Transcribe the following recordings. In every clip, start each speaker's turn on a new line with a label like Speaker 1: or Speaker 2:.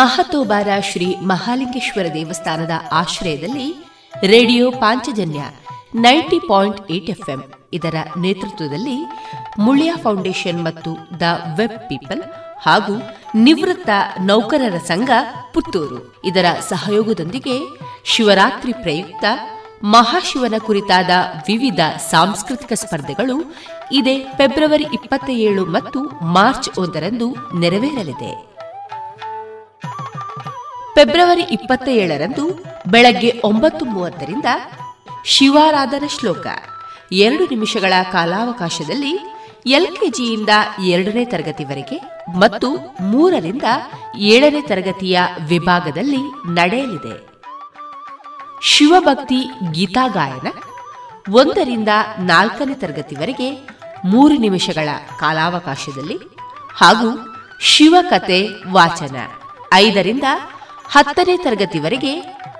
Speaker 1: ಮಹತೋಬಾರ ಶ್ರೀ ಮಹಾಲಿಂಗೇಶ್ವರ ದೇವಸ್ಥಾನದ ಆಶ್ರಯದಲ್ಲಿ radio Panchajanya ninety point eight FM ಇದರ ನೇತೃತ್ವದಲ್ಲಿ ಮುಳಿಯಾ ಫೌಂಡೇಶನ್ ಮತ್ತು ದ ವೆಬ್ ಪೀಪಲ್ ಹಾಗೂ ನಿವೃತ್ತ ನೌಕರರ ಸಂಘ ಪುತ್ತೂರು. ಇದರ ಸಹಯೋಗದೊಂದಿಗೆ ಶಿವರಾತ್ರಿ ಪ್ರಯುಕ್ತ ಮಹಾಶಿವನ ಕುರಿತಾದ ವಿವಿಧ ಸಾಂಸ್ಕೃತಿಕ ಸ್ಪರ್ಧೆಗಳು ಇದೇ ಫೆಬ್ರವರಿ ಇಪ್ಪತ್ತ ಏಳು ಮತ್ತು ಮಾರ್ಚ್ ಒಂದರಂದು ನೆರವೇರಲಿದೆ. ಫೆಬ್ರವರಿ ಇಪ್ಪತ್ತ ಏಳರಂದು ಬೆಳಗ್ಗೆ ಒಂಬತ್ತು ಮೂವತ್ತರಿಂದ ಶಿವಾರಾಧನ ಶ್ಲೋಕ. ಎರಡು ನಿಮಿಷಗಳ ಕಾಲಾವಕಾಶದಲ್ಲಿ ಎಲ್ಕೆಜಿಯಿಂದ ಎರಡನೇ ತರಗತಿವರೆಗೆ ಮತ್ತು ಮೂರರಿಂದ ಏಳನೇ ತರಗತಿಯ ವಿಭಾಗದಲ್ಲಿ ನಡೆಯಲಿದೆ. ಶಿವಭಕ್ತಿ ಗೀತಾ ಗಾಯನ ಒಂದರಿಂದ ನಾಲ್ಕನೇ ತರಗತಿವರೆಗೆ ಮೂರು ನಿಮಿಷಗಳ ಕಾಲಾವಕಾಶದಲ್ಲಿ ಹಾಗೂ ಶಿವಕತೆ ವಾಚನ ಐದರಿಂದ ಹತ್ತನೇ ತರಗತಿವರೆಗೆ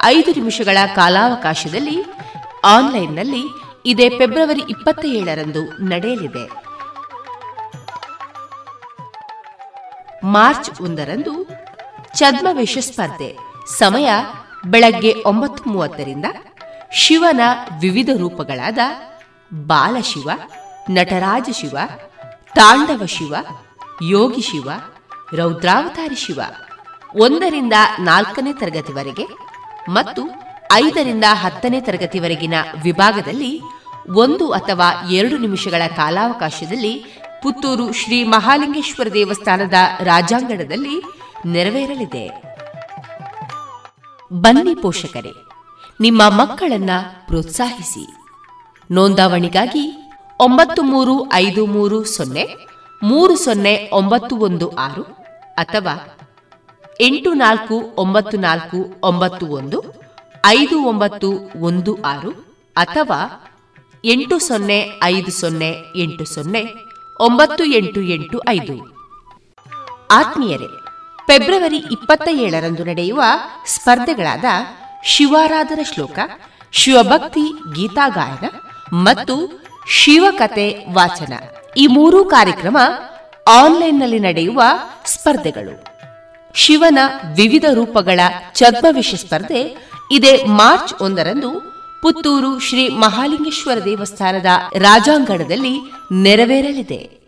Speaker 1: ಐದು ನಿಮಿಷಗಳ ಕಾಲಾವಕಾಶದಲ್ಲಿ ಆನ್ಲೈನ್ನಲ್ಲಿ ಇದೇ ಫೆಬ್ರವರಿ ಇಪ್ಪತ್ತ ಏಳರಂದು ನಡೆಯಲಿದೆ. ಮಾರ್ಚ್ ಒಂದರಂದು ಛದ್ಮವೇಷ ಸ್ಪರ್ಧೆ. ಸಮಯ ಬೆಳಗ್ಗೆ ಒಂಬತ್ತು ಮೂವತ್ತರಿಂದ ಶಿವನ ವಿವಿಧ ರೂಪಗಳಾದ ಬಾಲಶಿವ, ನಟರಾಜ ಶಿವ, ತಾಂಡವ ಶಿವ, ಯೋಗಿ ಶಿವ, ರೌದ್ರಾವತಾರಿ ಶಿವ. ಒಂದರಿಂದ ನಾಲ್ಕನೇ ತರಗತಿವರೆಗೆ ಮತ್ತು ಐದರಿಂದ ಹತ್ತನೇ ತರಗತಿವರೆಗಿನ ವಿಭಾಗದಲ್ಲಿ ಒಂದು ಅಥವಾ ಎರಡು ನಿಮಿಷಗಳ ಕಾಲಾವಕಾಶದಲ್ಲಿ ಪುತ್ತೂರು ಶ್ರೀ ಮಹಾಲಿಂಗೇಶ್ವರ ದೇವಸ್ಥಾನದ ರಾಜಾಂಗಣದಲ್ಲಿ ನೆರವೇರಲಿದೆ. ಬನ್ನಿ ಪೋಷಕರೇ, ನಿಮ್ಮ ಮಕ್ಕಳನ್ನ ಪ್ರೋತ್ಸಾಹಿಸಿ. ನೋಂದಾವಣಿಗಾಗಿ ಒಂಬತ್ತು ಮೂರು ಐದು ಮೂರು ಸೊನ್ನೆ ಮೂರು ಸೊನ್ನೆ ಒಂಬತ್ತು ಒಂದು ಆರು ಅಥವಾ ಎಂಟು ನಾಲ್ಕು, ಒಂಬತ್ತು ನಾಲ್ಕು, ಒಂಬತ್ತು ಒಂದು, ಐದು ಒಂಬತ್ತು, ಒಂದು ಆರು, ಅಥವಾ ಎಂಟು ಸೊನ್ನೆ, ಐದು ಸೊನ್ನೆ, ಎಂಟು ಸೊನ್ನೆ, ಒಂಬತ್ತು ಎಂಟು ಎಂಟು ಐದು. ಆತ್ಮೀಯರೇ, ಫೆಬ್ರವರಿ ಇಪ್ಪತ್ತ ಏಳರಂದು ನಡೆಯುವ ಸ್ಪರ್ಧೆಗಳಾದ ಶಿವಾರಾಧನ ಶ್ಲೋಕ, ಶಿವಭಕ್ತಿ ಗೀತಾಗಾಯನ ಮತ್ತು ಶಿವಕತೆ ವಾಚನ ಈ ಮೂರೂ ಕಾರ್ಯಕ್ರಮ ಆನ್ಲೈನ್ನಲ್ಲಿ ನಡೆಯುವ ಸ್ಪರ್ಧೆಗಳು. ಶಿವನ ವಿವಿಧ ರೂಪಗಳ ಛದ್ಮವಿಷ ಸ್ಪರ್ಧೆ ಇದೇ ಮಾರ್ಚ್ ಒಂದರಂದು ಪುತ್ತೂರು ಶ್ರೀ ಮಹಾಲಿಂಗೇಶ್ವರ ದೇವಸ್ಥಾನದ ರಾಜಾಂಗಣದಲ್ಲಿ ನೆರವೇರಲಿದೆ.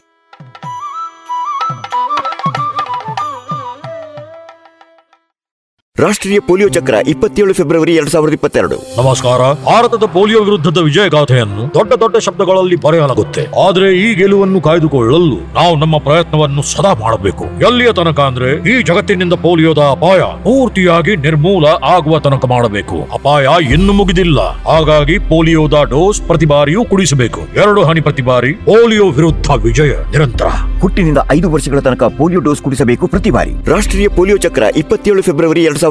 Speaker 2: ರಾಷ್ಟ್ರೀಯ ಪೋಲಿಯೋ ಚಕ್ರ ಇಪ್ಪತ್ತೇಳು ಫೆಬ್ರವರಿ ಎರಡ್ ಸಾವಿರದ ಇಪ್ಪತ್ತೆರಡು.
Speaker 3: ನಮಸ್ಕಾರ. ಭಾರತದ ಪೋಲಿಯೋ ವಿರುದ್ಧದ ವಿಜಯಗಾಥೆಯನ್ನು ದೊಡ್ಡ ದೊಡ್ಡ ಶಬ್ದಗಳಲ್ಲಿ ಬರೆಯಲಾಗುತ್ತೆ. ಆದ್ರೆ ಈ ಗೆಲುವನ್ನು ಕಾಯ್ದುಕೊಳ್ಳಲು ನಾವು ನಮ್ಮ ಪ್ರಯತ್ನವನ್ನು ಸದಾ ಮಾಡಬೇಕು. ಎಲ್ಲಿಯ ತನಕ ಅಂದ್ರೆ ಈ ಜಗತ್ತಿನಿಂದ ಪೋಲಿಯೋದ ಅಪಾಯ ಪೂರ್ತಿಯಾಗಿ ನಿರ್ಮೂಲ ಆಗುವ ತನಕ ಮಾಡಬೇಕು. ಅಪಾಯ ಇನ್ನು ಮುಗಿದಿಲ್ಲ. ಹಾಗಾಗಿ ಪೋಲಿಯೋದ ಡೋಸ್ ಪ್ರತಿ ಬಾರಿಯೂ ಕುಡಿಸಬೇಕು. ಎರಡು ಹನಿ ಪ್ರತಿ ಬಾರಿ ಪೋಲಿಯೋ ವಿರುದ್ಧ ವಿಜಯ ನಿರಂತರ.
Speaker 2: ಹುಟ್ಟಿನಿಂದ ಐದು ವರ್ಷಗಳ ತನಕ ಪೋಲಿಯೋ ಡೋಸ್ ಕುಡಿಸಬೇಕು ಪ್ರತಿ ಬಾರಿ. ರಾಷ್ಟ್ರೀಯ ಪೋಲಿಯೋ ಚಕ್ರ ಇಪ್ಪತ್ತೇಳು ಫೆಬ್ರವರಿ ಎರಡ್ ಸಾವಿರದ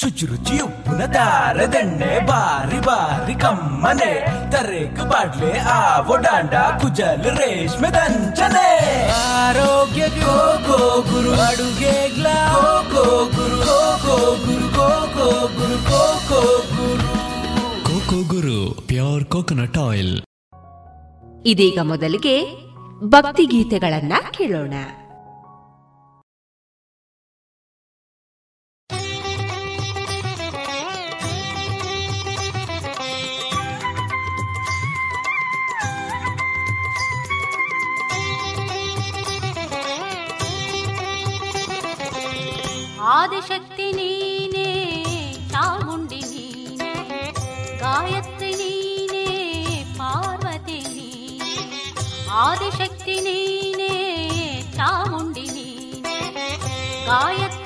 Speaker 4: ಶುಚಿರುಚಿ ಉಪ್ಪಿನ ದಂಡೆ ಬಾರಿ ಬಾರಿ ಕಮ್ಮನೆ. ತರೇಕು ಬಾಡ್ಲೆ ಆವೋ ಡಾಂಡ ಕುಜಲ್ ರೇಷ್ಮೆ ದಂಚನೆ. ಆರೋಗ್ಯ ಗೋ ಗೋ ಗುರು. ಅಡುಗೆ ಗ್ಲಾ go Guru. Go go Guru. Go go Guru. Go go Guru.
Speaker 5: Coco Guru. Pure coconut oil.
Speaker 1: ಇದೀಗ ಮೊದಲಿಗೆ ಭಕ್ತಿ ಗೀತೆಗಳನ್ನ ಕೇಳೋಣ.
Speaker 6: ಆದಿಶಕ್ತಿ ನೀನೇ ಚಾಮುಂಡಿ ನೀನೇ ಗಾಯತ್ರಿ ನೀನೇ ಪಾರ್ವತಿ ನೀನೇ ಆದಿಶಕ್ತಿ ನೀನೇ ಚಾಮುಂಡಿ ನೀನೇ ಗಾಯತ್ರಿ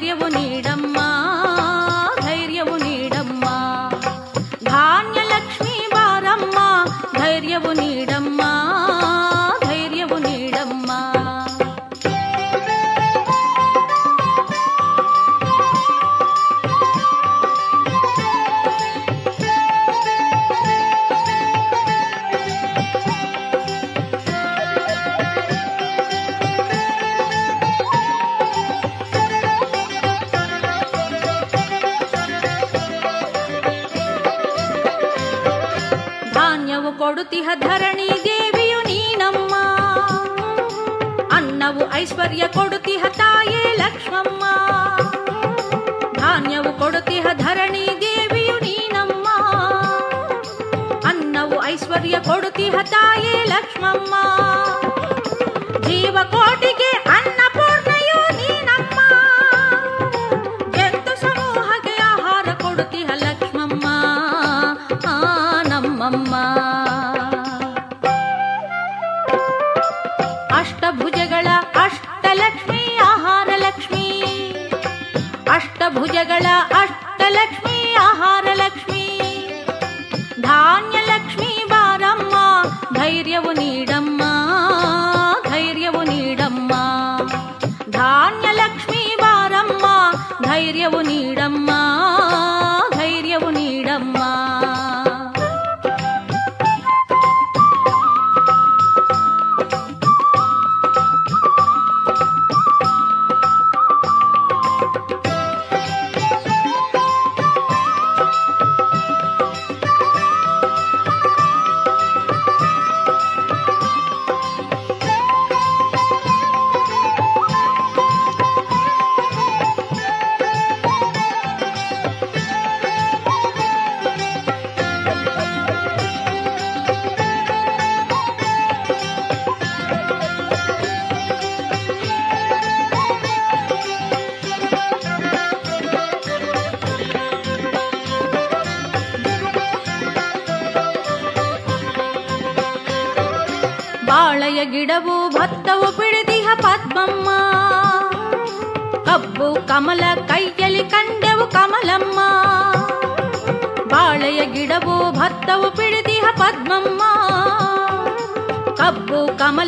Speaker 7: தெரியவும் நீட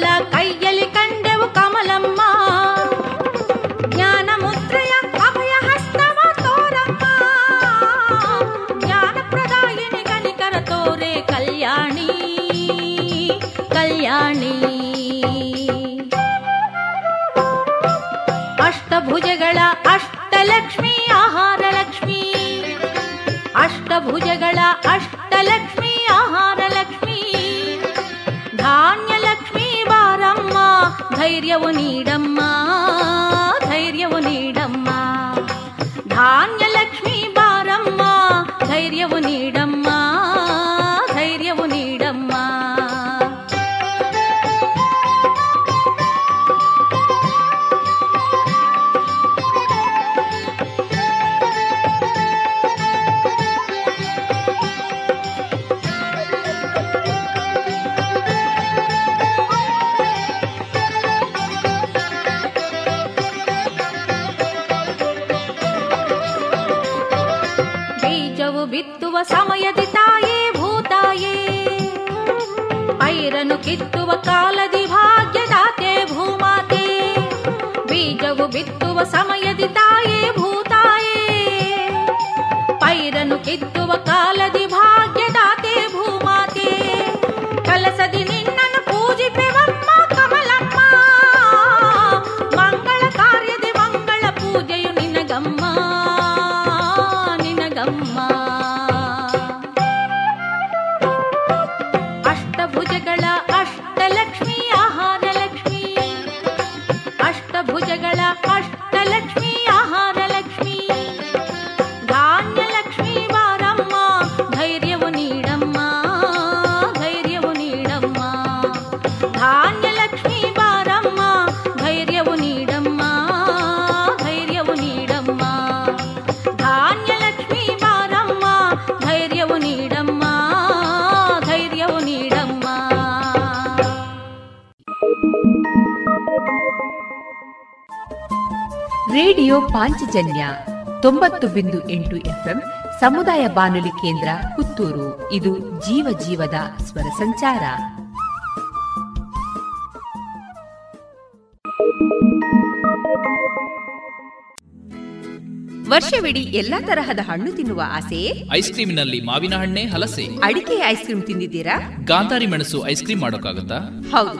Speaker 7: वाला నీడవు
Speaker 6: నీడ ಪಾಂಚಜನ್ಯ ತೊಂಬತ್ತು ಬಿಂದು ಎಂಟು ಎಫ್ಎಂ ಸಮುದಾಯ ಬಾನುಲಿ ಕೇಂದ್ರ ಪುತ್ತೂರು. ಇದು ಜೀವ ಜೀವದ ಸ್ವರ ಸಂಚಾರ. ವರ್ಷವಿಡಿ ಎಲ್ಲಾ ತರಹದ ಹಣ್ಣು ತಿನ್ನುವ ಆಸೆಯೇ
Speaker 4: ಐಸ್ ಕ್ರೀಮಿನಲ್ಲಿ ಮಾವಿನ ಹಣ್ಣೆ ಹಲಸೆ.
Speaker 6: ಅಡಿಕೆ ಐಸ್ ಕ್ರೀಮ್ ತಿಂದಿದ್ದೀರಾ?
Speaker 4: ಗಾಂಧಾರಿ ಮೆಣಸು ಐಸ್ ಕ್ರೀಮ್ ಮಾಡೋಕ್ಕಾಗತ್ತಾ?
Speaker 6: ಹೌದು.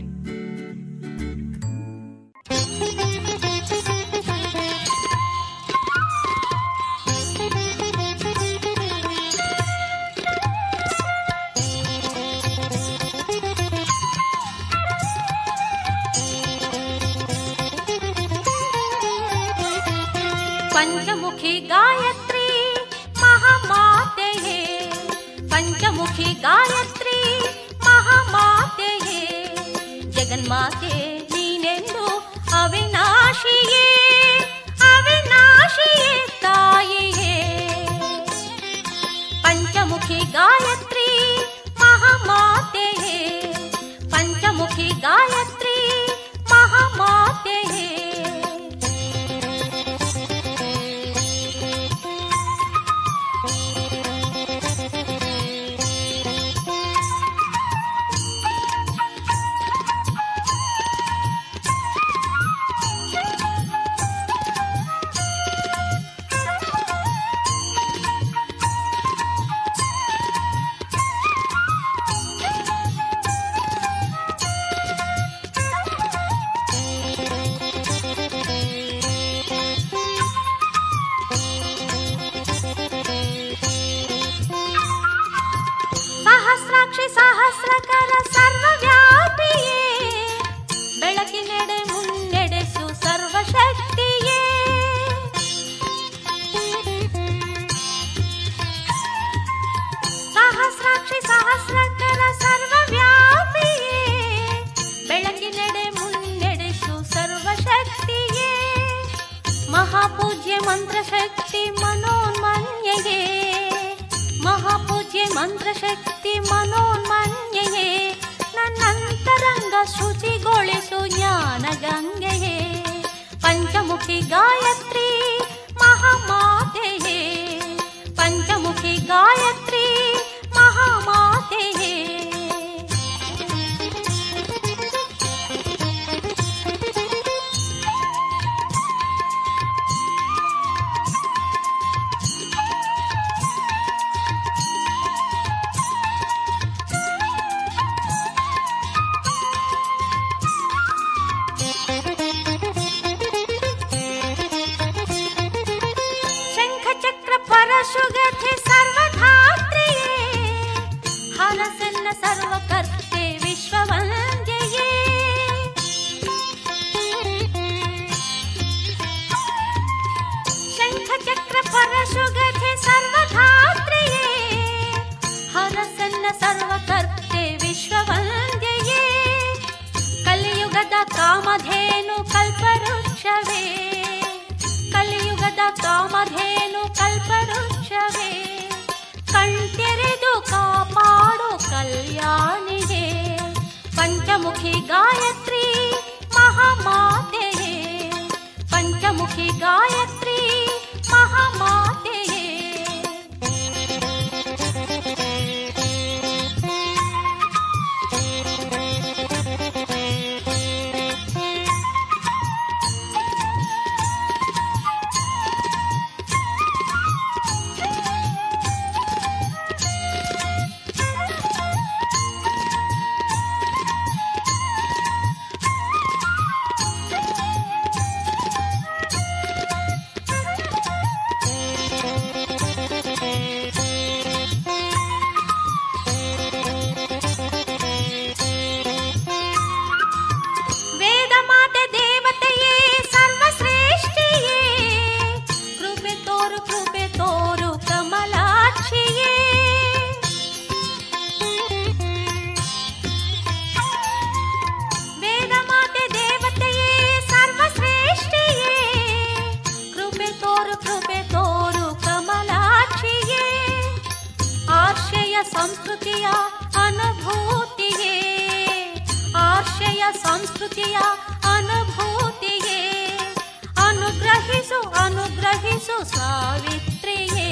Speaker 6: సావిత్రియే.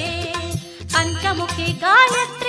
Speaker 6: పంచముఖి గాయత్రి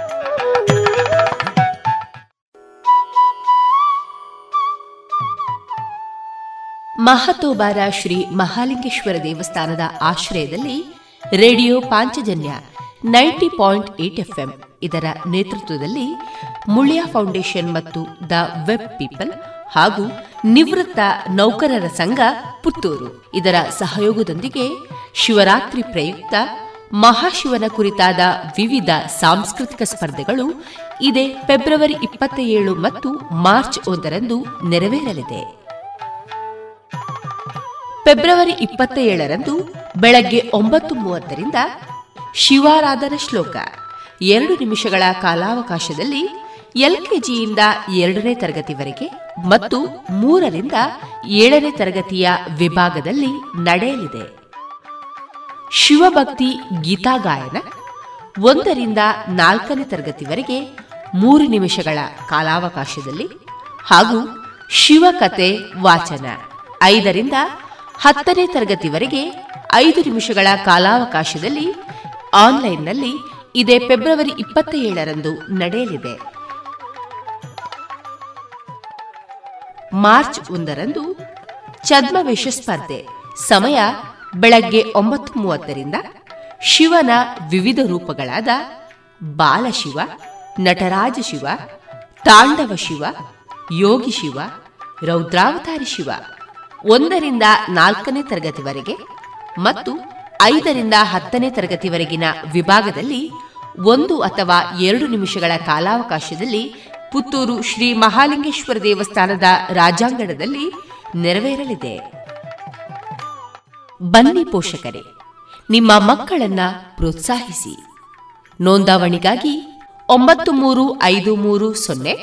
Speaker 1: ಮಹತೋಬಾರ ಶ್ರೀ ಮಹಾಲಿಂಗೇಶ್ವರ ದೇವಸ್ಥಾನದ ಆಶ್ರಯದಲ್ಲಿ radio Panchajanya ninety point eight FM ಇದರ ನೇತೃತ್ವದಲ್ಲಿ ಮುಳಿಯ ಫೌಂಡೇಶನ್ ಮತ್ತು ದ ವೆಬ್ ಪೀಪಲ್ ಹಾಗೂ ನಿವೃತ್ತ ನೌಕರರ ಸಂಘ ಪುತ್ತೂರು. ಇದರ ಸಹಯೋಗದೊಂದಿಗೆ ಶಿವರಾತ್ರಿ ಪ್ರಯುಕ್ತ ಮಹಾಶಿವನ ಕುರಿತಾದ ವಿವಿಧ ಸಾಂಸ್ಕೃತಿಕ ಸ್ಪರ್ಧೆಗಳು ಇದೇ ಫೆಬ್ರವರಿ ಇಪ್ಪತ್ತ ಏಳು ಮತ್ತು ಮಾರ್ಚ್ ಒಂದರಂದು ನೆರವೇರಲಿದೆ. ಫೆಬ್ರವರಿ ಇಪ್ಪತ್ತ ಏಳರಂದು ಬೆಳಗ್ಗೆ ಒಂಬತ್ತು ಮೂವತ್ತರಿಂದ ಶಿವಾರಾಧನ ಶ್ಲೋಕ. ಎರಡು ನಿಮಿಷಗಳ ಕಾಲಾವಕಾಶದಲ್ಲಿ ಎಲ್ಕೆಜಿಯಿಂದ ಎರಡನೇ ತರಗತಿವರೆಗೆ ಮತ್ತು ಮೂರರಿಂದ ಏಳನೇ ತರಗತಿಯ ವಿಭಾಗದಲ್ಲಿ ನಡೆಯಲಿದೆ. ಶಿವಭಕ್ತಿ ಗೀತಾ ಗಾಯನ ಒಂದರಿಂದ ನಾಲ್ಕನೇ ತರಗತಿವರೆಗೆ ಮೂರು ನಿಮಿಷಗಳ ಕಾಲಾವಕಾಶದಲ್ಲಿ ಹಾಗೂ ಶಿವಕತೆ ವಾಚನ ಐದರಿಂದ ಹತ್ತನೇ ತರಗತಿವರೆಗೆ ಐದು ನಿಮಿಷಗಳ ಕಾಲಾವಕಾಶದಲ್ಲಿ ಆನ್ಲೈನ್ನಲ್ಲಿ ಇದೇ ಫೆಬ್ರವರಿ ಇಪ್ಪತ್ತ ಏಳರಂದು ನಡೆಯಲಿದೆ. ಮಾರ್ಚ್ ಒಂದರಂದು ಛದ್ಮವೇಷ ಸ್ಪರ್ಧೆ. ಸಮಯ ಬೆಳಗ್ಗೆ ಒಂಬತ್ತು ಮೂವತ್ತರಿಂದ ಶಿವನ ವಿವಿಧ ರೂಪಗಳಾದ ಬಾಲಶಿವ, ನಟರಾಜ ಶಿವ, ತಾಂಡವ ಶಿವ, ಯೋಗಿ ಶಿವ, ರೌದ್ರಾವತಾರಿ ಶಿವ. ಒಂದರಿಂದ ನಾಲ್ಕನೇ ತರಗತಿವರೆಗೆ ಮತ್ತು ಐದರಿಂದ ಹತ್ತನೇ ತರಗತಿವರೆಗಿನ ವಿಭಾಗದಲ್ಲಿ ಒಂದು ಅಥವಾ ಎರಡು ನಿಮಿಷಗಳ ಕಾಲಾವಕಾಶದಲ್ಲಿ ಪುತ್ತೂರು ಶ್ರೀ ಮಹಾಲಿಂಗೇಶ್ವರ ದೇವಸ್ಥಾನದ ರಾಜಾಂಗಣದಲ್ಲಿ ನೆರವೇರಲಿದೆ. ಬನ್ನಿ ಪೋಷಕರೇ, ನಿಮ್ಮ ಮಕ್ಕಳನ್ನ ಪ್ರೋತ್ಸಾಹಿಸಿ. ನೋಂದಾವಣಿಗಾಗಿ ಒಂಬತ್ತು ಮೂರು ಐದು ಮೂರು ಸೊನ್ನೆ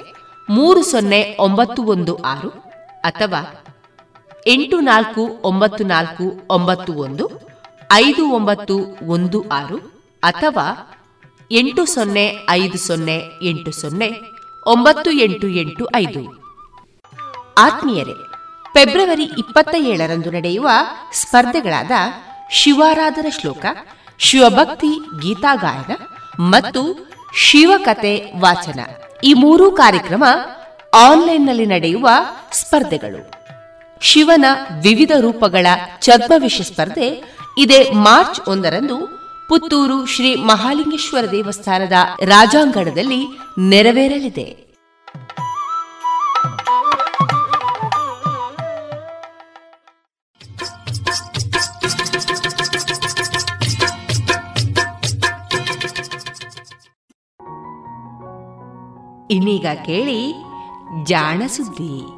Speaker 1: ಮೂರು ಸೊನ್ನೆ ಒಂಬತ್ತು ಒಂದು ಆರು ಅಥವಾ ಎಂಟು ನಾಲ್ಕು, ಒಂಬತ್ತು ನಾಲ್ಕು, ಒಂಬತ್ತು ಒಂದು, ಐದು ಒಂಬತ್ತು ಒಂದು ಆರು ಅಥವಾ ಎಂಟು ಸೊನ್ನೆ ಐದು ಸೊನ್ನೆ ಎಂಟು ಸೊನ್ನೆ ಒಂಬತ್ತು ಎಂಟು ಎಂಟು ಐದು. ಆತ್ಮೀಯರೇ, ಫೆಬ್ರವರಿ ಇಪ್ಪತ್ತ ಏಳರಂದು ನಡೆಯುವ ಸ್ಪರ್ಧೆಗಳಾದ ಶಿವಾರಾಧನ ಶ್ಲೋಕ, ಶಿವಭಕ್ತಿ ಗೀತಾಗಾಯನ ಮತ್ತು ಶಿವಕತೆ ವಾಚನ ಈ ಮೂರೂ ಕಾರ್ಯಕ್ರಮ ಆನ್ಲೈನ್ನಲ್ಲಿ ನಡೆಯುವ ಸ್ಪರ್ಧೆಗಳು. ಶಿವನ ವಿವಿಧ ರೂಪಗಳ ಛದ್ಮವಿಷ ಸ್ಪರ್ಧೆ ಇದೇ ಮಾರ್ಚ್ ಒಂದರಂದು ಪುತ್ತೂರು ಶ್ರೀ ಮಹಾಲಿಂಗೇಶ್ವರ ದೇವಸ್ಥಾನದ ರಾಜಾಂಗಣದಲ್ಲಿ ನೆರವೇರಲಿದೆ. ಇನ್ನೀಗ ಕೇಳಿ ಜಾಣ ಸುದ್ದಿ.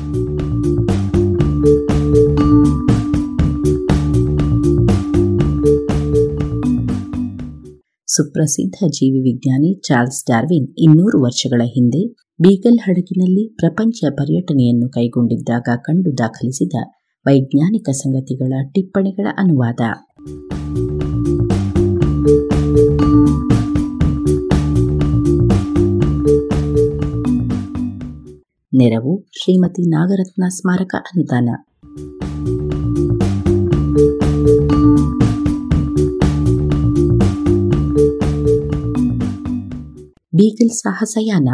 Speaker 8: ಸುಪ್ರಸಿದ್ಧ ಜೀವಿ ವಿಜ್ಞಾನಿ ಚಾರ್ಲ್ಸ್ ಡಾರ್ವಿನ್ ಇನ್ನೂರು ವರ್ಷಗಳ ಹಿಂದೆ ಬೀಗಲ್ ಹಡಗಿನಲ್ಲಿ ಪ್ರಪಂಚ ಪರ್ಯಟನೆಯನ್ನು ಕೈಗೊಂಡಿದ್ದಾಗ ಕಂಡು ದಾಖಲಿಸಿದ ವೈಜ್ಞಾನಿಕ ಸಂಗತಿಗಳ ಟಿಪ್ಪಣಿಗಳ ಅನುವಾದ. ನೆರವು ಶ್ರೀಮತಿ ನಾಗರತ್ನ ಸ್ಮಾರಕ ಅನುದಾನ. ಬೀಗಲ್ ಸಾಹಸಯಾನ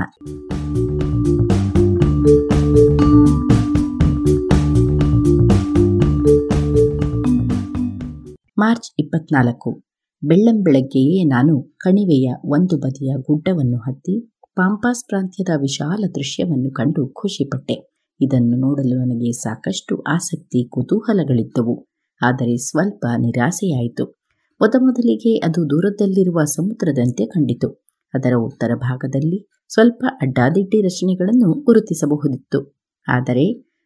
Speaker 8: ಮಾರ್ಚ್ ಇಪ್ಪತ್ನಾಲ್ಕು. ಬೆಳ್ಳಂಬೆಳಗ್ಗೆಯೇ ನಾನು ಕಣಿವೆಯ ಒಂದು ಬದಿಯ ಗುಡ್ಡವನ್ನು ಹತ್ತಿ ಪಾಂಪಾಸ್ ಪ್ರಾಂತ್ಯದ ವಿಶಾಲ ದೃಶ್ಯವನ್ನು ಕಂಡು ಖುಷಿಪಟ್ಟೆ. ಇದನ್ನು ನೋಡಲು ನನಗೆ ಸಾಕಷ್ಟು ಆಸಕ್ತಿ ಕುತೂಹಲಗಳಿದ್ದವು. ಆದರೆ ಸ್ವಲ್ಪ ನಿರಾಸೆಯಾಯಿತು. ಮೊದಮೊದಲಿಗೆ ಅದು ದೂರದಲ್ಲಿರುವ ಸಮುದ್ರದಂತೆ ಕಂಡಿತು. ಅದರ ಉತ್ತರ ಭಾಗದಲ್ಲಿ ಸ್ವಲ್ಪ ಅಡ್ಡಾದಿಡ್ಡಿ ರಚನೆಗಳನ್ನು ಗುರುತಿಸಬಹುದಿತ್ತು. ಆದರೆ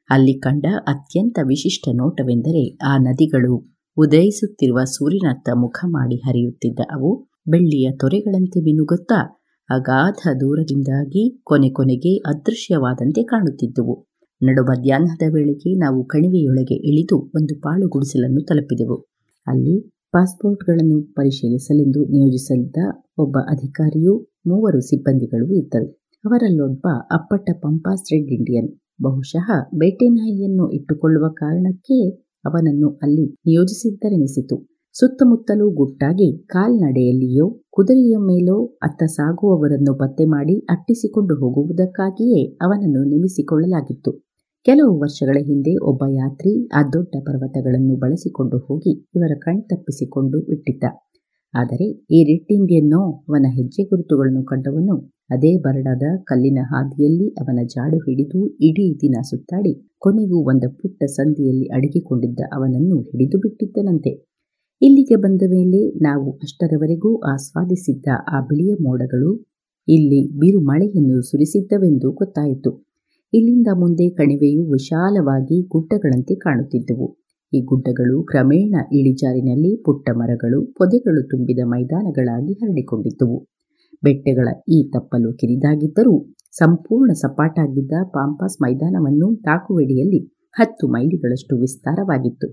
Speaker 8: ಅಲ್ಲಿ ಕಂಡ ಅತ್ಯಂತ ವಿಶಿಷ್ಟ ನೋಟವೆಂದರೆ ಆ ನದಿಗಳು ಉದಯಿಸುತ್ತಿರುವ ಸೂರ್ಯನತ್ತ ಮುಖ ಮಾಡಿ ಹರಿಯುತ್ತಿದ್ದ ಅವು ಬೆಳ್ಳಿಯ ತೊರೆಗಳಂತೆ ಮಿನುಗುತ್ತಾ ಅಗಾಧ ದೂರದಿಂದಾಗಿ ಕೊನೆ ಕೊನೆಗೆ ಅದೃಶ್ಯವಾದಂತೆ ಕಾಣುತ್ತಿದ್ದುವು. ನಡು ಮಧ್ಯಾಹ್ನದ ವೇಳೆಗೆ ನಾವು ಕಣಿವೆಯೊಳಗೆ ಇಳಿದು ಒಂದು ಪಾಳು ಗುಡಿಸಲನ್ನು ತಲುಪಿದೆವು. ಅಲ್ಲಿ ಪಾಸ್ಪೋರ್ಟ್ಗಳನ್ನು ಪರಿಶೀಲಿಸಲೆಂದು ನಿಯೋಜಿಸಲಿದ್ದ ಒಬ್ಬ ಅಧಿಕಾರಿಯೂ ಮೂವರು ಸಿಬ್ಬಂದಿಗಳು ಇದ್ದರು. ಅವರಲ್ಲೊಬ್ಬ ಅಪ್ಪಟ್ಟ ಪಂಪಾಸ್ ರೆಡ್ ಇಂಡಿಯನ್. ಬಹುಶಃ ಬೇಟೆ ನಾಯಿಯನ್ನು ಇಟ್ಟುಕೊಳ್ಳುವ ಕಾರಣಕ್ಕೆ ಅವನನ್ನು ಅಲ್ಲಿ ನಿಯೋಜಿಸಿದ್ದರೆನಿಸಿತು. ಸುತ್ತಮುತ್ತಲೂ ಗುಟ್ಟಾಗಿ ಕಾಲ್ನಡೆಯಲ್ಲಿಯೋ ಕುದುರೆಯ ಮೇಲೋ ಅತ್ತ ಸಾಗುವವರನ್ನು ಪತ್ತೆ ಮಾಡಿ ಅಟ್ಟಿಸಿಕೊಂಡು ಹೋಗುವುದಕ್ಕಾಗಿಯೇ ಅವನನ್ನು ನೇಮಿಸಿಕೊಳ್ಳಲಾಗಿತ್ತು. ಕೆಲವು ವರ್ಷಗಳ ಹಿಂದೆ ಒಬ್ಬ ಯಾತ್ರಿ ಆ ದೊಡ್ಡ ಪರ್ವತಗಳನ್ನು ಬಳಸಿಕೊಂಡು ಹೋಗಿ ಇವರ ಕಣ್ತಪ್ಪಿಸಿಕೊಂಡು ಬಿಟ್ಟಿದ್ದ. ಆದರೆ ಈ ರಿಟ್ಟಿಂಗೆನ್ನೋ ಅವನ ಹೆಜ್ಜೆ ಗುರುತುಗಳನ್ನು ಕಂಡವನು ಅದೇ ಬರಡಾದ ಕಲ್ಲಿನ ಹಾದಿಯಲ್ಲಿ ಅವನ ಜಾಡು ಹಿಡಿದು ಇಡೀ ದಿನ ಸುತ್ತಾಡಿ ಕೊನೆಗೂ ಒಂದು ಪುಟ್ಟ ಸಂದಿಯಲ್ಲಿ ಅಡಗಿಕೊಂಡಿದ್ದ ಅವನನ್ನು ಹಿಡಿದು ಬಿಟ್ಟಿದ್ದನಂತೆ. ಇಲ್ಲಿಗೆ ಬಂದ ಮೇಲೆ ನಾವು ಅಷ್ಟರವರೆಗೂ ಆಸ್ವಾದಿಸಿದ್ದ ಆ ಬಿಳಿಯ ಮೋಡಗಳು ಇಲ್ಲಿ ಬಿರು ಮಳೆಯನ್ನು ಸುರಿಸಿದ್ದವೆಂದು ಗೊತ್ತಾಯಿತು. ಇಲ್ಲಿಂದ ಮುಂದೆ ಕಣಿವೆಯು ವಿಶಾಲವಾಗಿ ಗುಡ್ಡಗಳಂತೆ ಕಾಣುತ್ತಿದ್ದವು. ಈ ಗುಡ್ಡಗಳು ಕ್ರಮೇಣ ಇಳಿಜಾರಿನಲ್ಲಿ ಪುಟ್ಟ ಮರಗಳು, ಪೊದೆಗಳು ತುಂಬಿದ ಮೈದಾನಗಳಾಗಿ ಹರಡಿಕೊಂಡಿದ್ದುವು. ಬೆಟ್ಟಗಳ ಈ ತಪ್ಪಲು ಕಿರಿದಾಗಿದ್ದರೂ, ಸಂಪೂರ್ಣ ಸಪಾಟಾಗಿದ್ದ ಪಾಂಪಾಸ್ ಮೈದಾನವನ್ನು ತಾಕುವೆಡಿಯಲ್ಲಿ ಹತ್ತು ಮೈಲಿಗಳಷ್ಟು ವಿಸ್ತಾರವಾಗಿತ್ತು.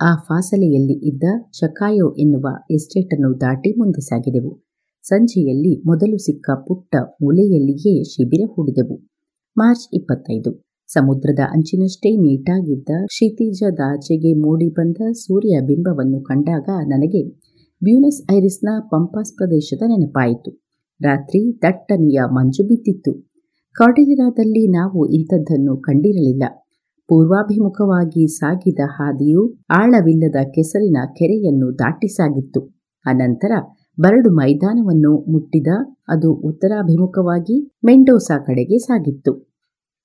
Speaker 8: ಆ ಫಾಸಲೆಯಲ್ಲಿ ಇದ್ದ ಚಕಾಯೋ ಎನ್ನುವ ಎಸ್ಟೇಟನ್ನು ದಾಟಿ ಮುಂದೆ ಸಾಗಿದೆವು. ಸಂಜೆಯಲ್ಲಿ ಮೊದಲು ಸಿಕ್ಕ ಪುಟ್ಟ ಮೂಲೆಯಲ್ಲಿಯೇ ಶಿಬಿರ ಹೂಡಿದೆವು. ಮಾರ್ಚ್ ಇಪ್ಪತ್ತೈದು. ಸಮುದ್ರದ ಅಂಚಿನಷ್ಟೇ ನೀಟಾಗಿದ್ದ ಕ್ಷಿತಿಜದಾಚೆಗೆ ಮೂಡಿಬಂದ ಸೂರ್ಯ ಬಿಂಬವನ್ನು ಕಂಡಾಗ ನನಗೆ ಬ್ಯೂನಸ್ ಐರಿಸ್ನ ಪಂಪಾಸ್ ಪ್ರದೇಶದ ನೆನಪಾಯಿತು. ರಾತ್ರಿ ದಟ್ಟನೆಯ ಮಂಜು ಬಿದ್ದಿತ್ತು. ಕಾರ್ಡಿನಿರಾದಲ್ಲಿ ನಾವು ಇಂಥದ್ದನ್ನು ಕಂಡಿರಲಿಲ್ಲ. ಪೂರ್ವಾಭಿಮುಖವಾಗಿ ಸಾಗಿದ ಹಾದಿಯು ಆಳವಿಲ್ಲದ ಕೆಸರಿನ ಕೆರೆಯನ್ನು ದಾಟಿ ಸಾಗಿತ್ತು. ಅನಂತರ ಬರಡು ಮೈದಾನವನ್ನು ಮುಟ್ಟಿದ ಅದು ಉತ್ತರಾಭಿಮುಖವಾಗಿ ಮೆಂಡೋಸಾ ಕಡೆಗೆ ಸಾಗಿತ್ತು.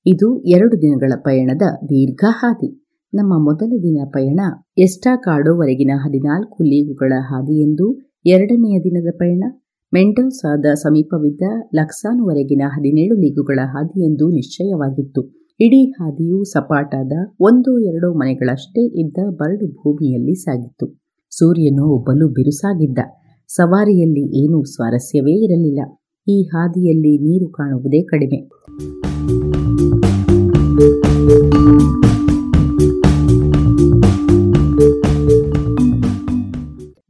Speaker 8: ಇದು ಎರಡು ದಿನಗಳ ಪಯಣದ ದೀರ್ಘ ಹಾದಿ ನಮ್ಮ ಮೊದಲ ದಿನ ಪಯಣ ಎಸ್ಟಾಕಾಡೋವರೆಗಿನ ಹದಿನಾಲ್ಕು ಲೀಗುಗಳ ಹಾದಿಯೆಂದು ಎರಡನೆಯ ದಿನದ ಪಯಣ. ಮೆಂಡೋಸಾದ ಸಮೀಪವಿದ್ದ ಲಕ್ಸಾನುವರೆಗಿನ ಹದಿನೇಳು ಲೀಗುಗಳ ಹಾದಿಯೆಂದು ನಿಶ್ಚಯವಾಗಿತ್ತು. ಇಡೀ ಹಾದಿಯು ಸಪಾಟಾದ ಒಂದು ಎರಡು ಮನೆಗಳಷ್ಟೇ ಇದ್ದ ಬರಡು ಭೂಮಿಯಲ್ಲಿ ಸಾಗಿತ್ತು. ಸೂರ್ಯನು ಒಬ್ಬಲು ಬಿರುಸಾಗಿದ್ದ. ಸವಾರಿಯಲ್ಲಿ ಏನೂ ಸ್ವಾರಸ್ಯವೇ ಇರಲಿಲ್ಲ. ಈ ಹಾದಿಯಲ್ಲಿ ನೀರು ಕಾಣುವುದೇ ಕಡಿಮೆ.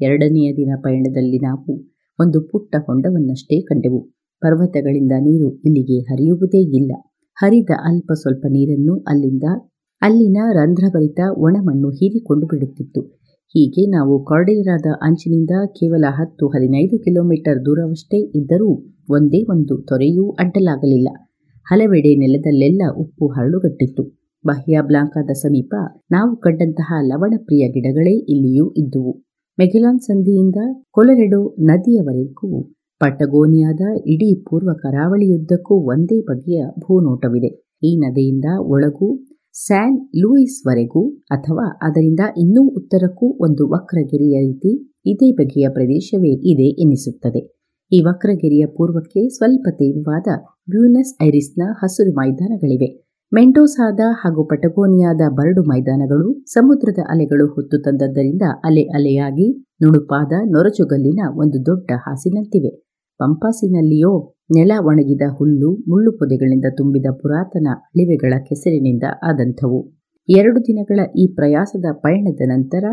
Speaker 8: ಎರಡನೆಯ ದಿನ ಪಯಣದಲ್ಲಿ ನಾವು ಒಂದು ಪುಟ್ಟ ಹೊಂಡವನ್ನಷ್ಟೇ ಕಂಡೆವು. ಪರ್ವತಗಳಿಂದ ನೀರು ಇಲ್ಲಿಗೆ ಹರಿಯುವುದೇ ಇಲ್ಲ. ಹರಿದ ಅಲ್ಪ ಸ್ವಲ್ಪ ನೀರನ್ನು ಅಲ್ಲಿಂದ, ಅಲ್ಲಿನ ರಂಧ್ರಭರಿತ ಒಣಮಣ್ಣು ಹೀರಿಕೊಂಡು ಬಿಡುತ್ತಿತ್ತು. ಹೀಗೆ ನಾವು ಕಾರ್ಡಿರಾದ ಅಂಚಿನಿಂದ ಕೇವಲ ಹತ್ತು ಹದಿನೈದು ಕಿಲೋಮೀಟರ್ ದೂರವಷ್ಟೇ ಇದ್ದರೂ ಒಂದೇ ಒಂದು ತೊರೆಯೂ ಅಡ್ಡಲಾಗಲಿಲ್ಲ. ಹಲವೆಡೆ ನೆಲದಲ್ಲೆಲ್ಲ ಉಪ್ಪು ಹರಳುಗಟ್ಟಿತ್ತು. ಬಾಹ್ಯ ಬ್ಲಾಂಕಾದ ಸಮೀಪ ನಾವು ಕಂಡಂತಹ ಲವಣಪ್ರಿಯ ಗಿಡಗಳೇ ಇಲ್ಲಿಯೂ ಇದ್ದುವು. ಮೆಗೆಲಾನ್ ಸಂಧಿಯಿಂದ ಕೊಲರೆಡೋ ನದಿಯವರೆಗೂ ಪಟಗೋನಿಯಾದ ಇಡೀ ಪೂರ್ವ ಕರಾವಳಿಯುದ್ದಕ್ಕೂ ಒಂದೇ ಬಗೆಯ ಭೂನೋಟವಿದೆ. ಈ ನದಿಯಿಂದ ಒಳಗೂ ಸ್ಯಾನ್ ಲೂಯಿಸ್ವರೆಗೂ ಅಥವಾ ಅದರಿಂದ ಇನ್ನೂ ಉತ್ತರಕ್ಕೂ ಒಂದು ವಕ್ರಗಿರಿಯ ರೀತಿ ಇದೇ ಬಗೆಯ ಪ್ರದೇಶವೇ ಇದೆ ಎನ್ನಿಸುತ್ತದೆ ಈ ವಕ್ರಗಿರಿಯ ಪೂರ್ವಕ್ಕೆ ಸ್ವಲ್ಪ ತೀವ್ರವಾದ ಬ್ಯೂನಸ್ ಐರಿಸ್ನ ಹಸಿರು ಮೈದಾನಗಳಿವೆ. ಮೆಂಟೋಸಾದ ಹಾಗೂ ಪಟಗೋನಿಯಾದ ಬರಡು ಮೈದಾನಗಳು ಸಮುದ್ರದ ಅಲೆಗಳು ಹೊತ್ತು ತಂದದ್ದರಿಂದ ಅಲೆ ಅಲೆಯಾಗಿ ನುಣುಪಾದ ನೊರಚುಗಲ್ಲಿನ ಒಂದು ದೊಡ್ಡ ಹಾಸಿನಂತಿವೆ. ಪಂಪಾಸಿನಲ್ಲಿಯೋ ನೆಲ ಒಣಗಿದ ಹುಲ್ಲು ಮುಳ್ಳು ಪೊದೆಗಳಿಂದ ತುಂಬಿದ ಪುರಾತನ ಅಳಿವೆಗಳ ಕೆಸರಿನಿಂದ ಆದಂಥವು. ಎರಡು ದಿನಗಳ ಈ ಪ್ರಯಾಸದ ಪಯಣದ ನಂತರ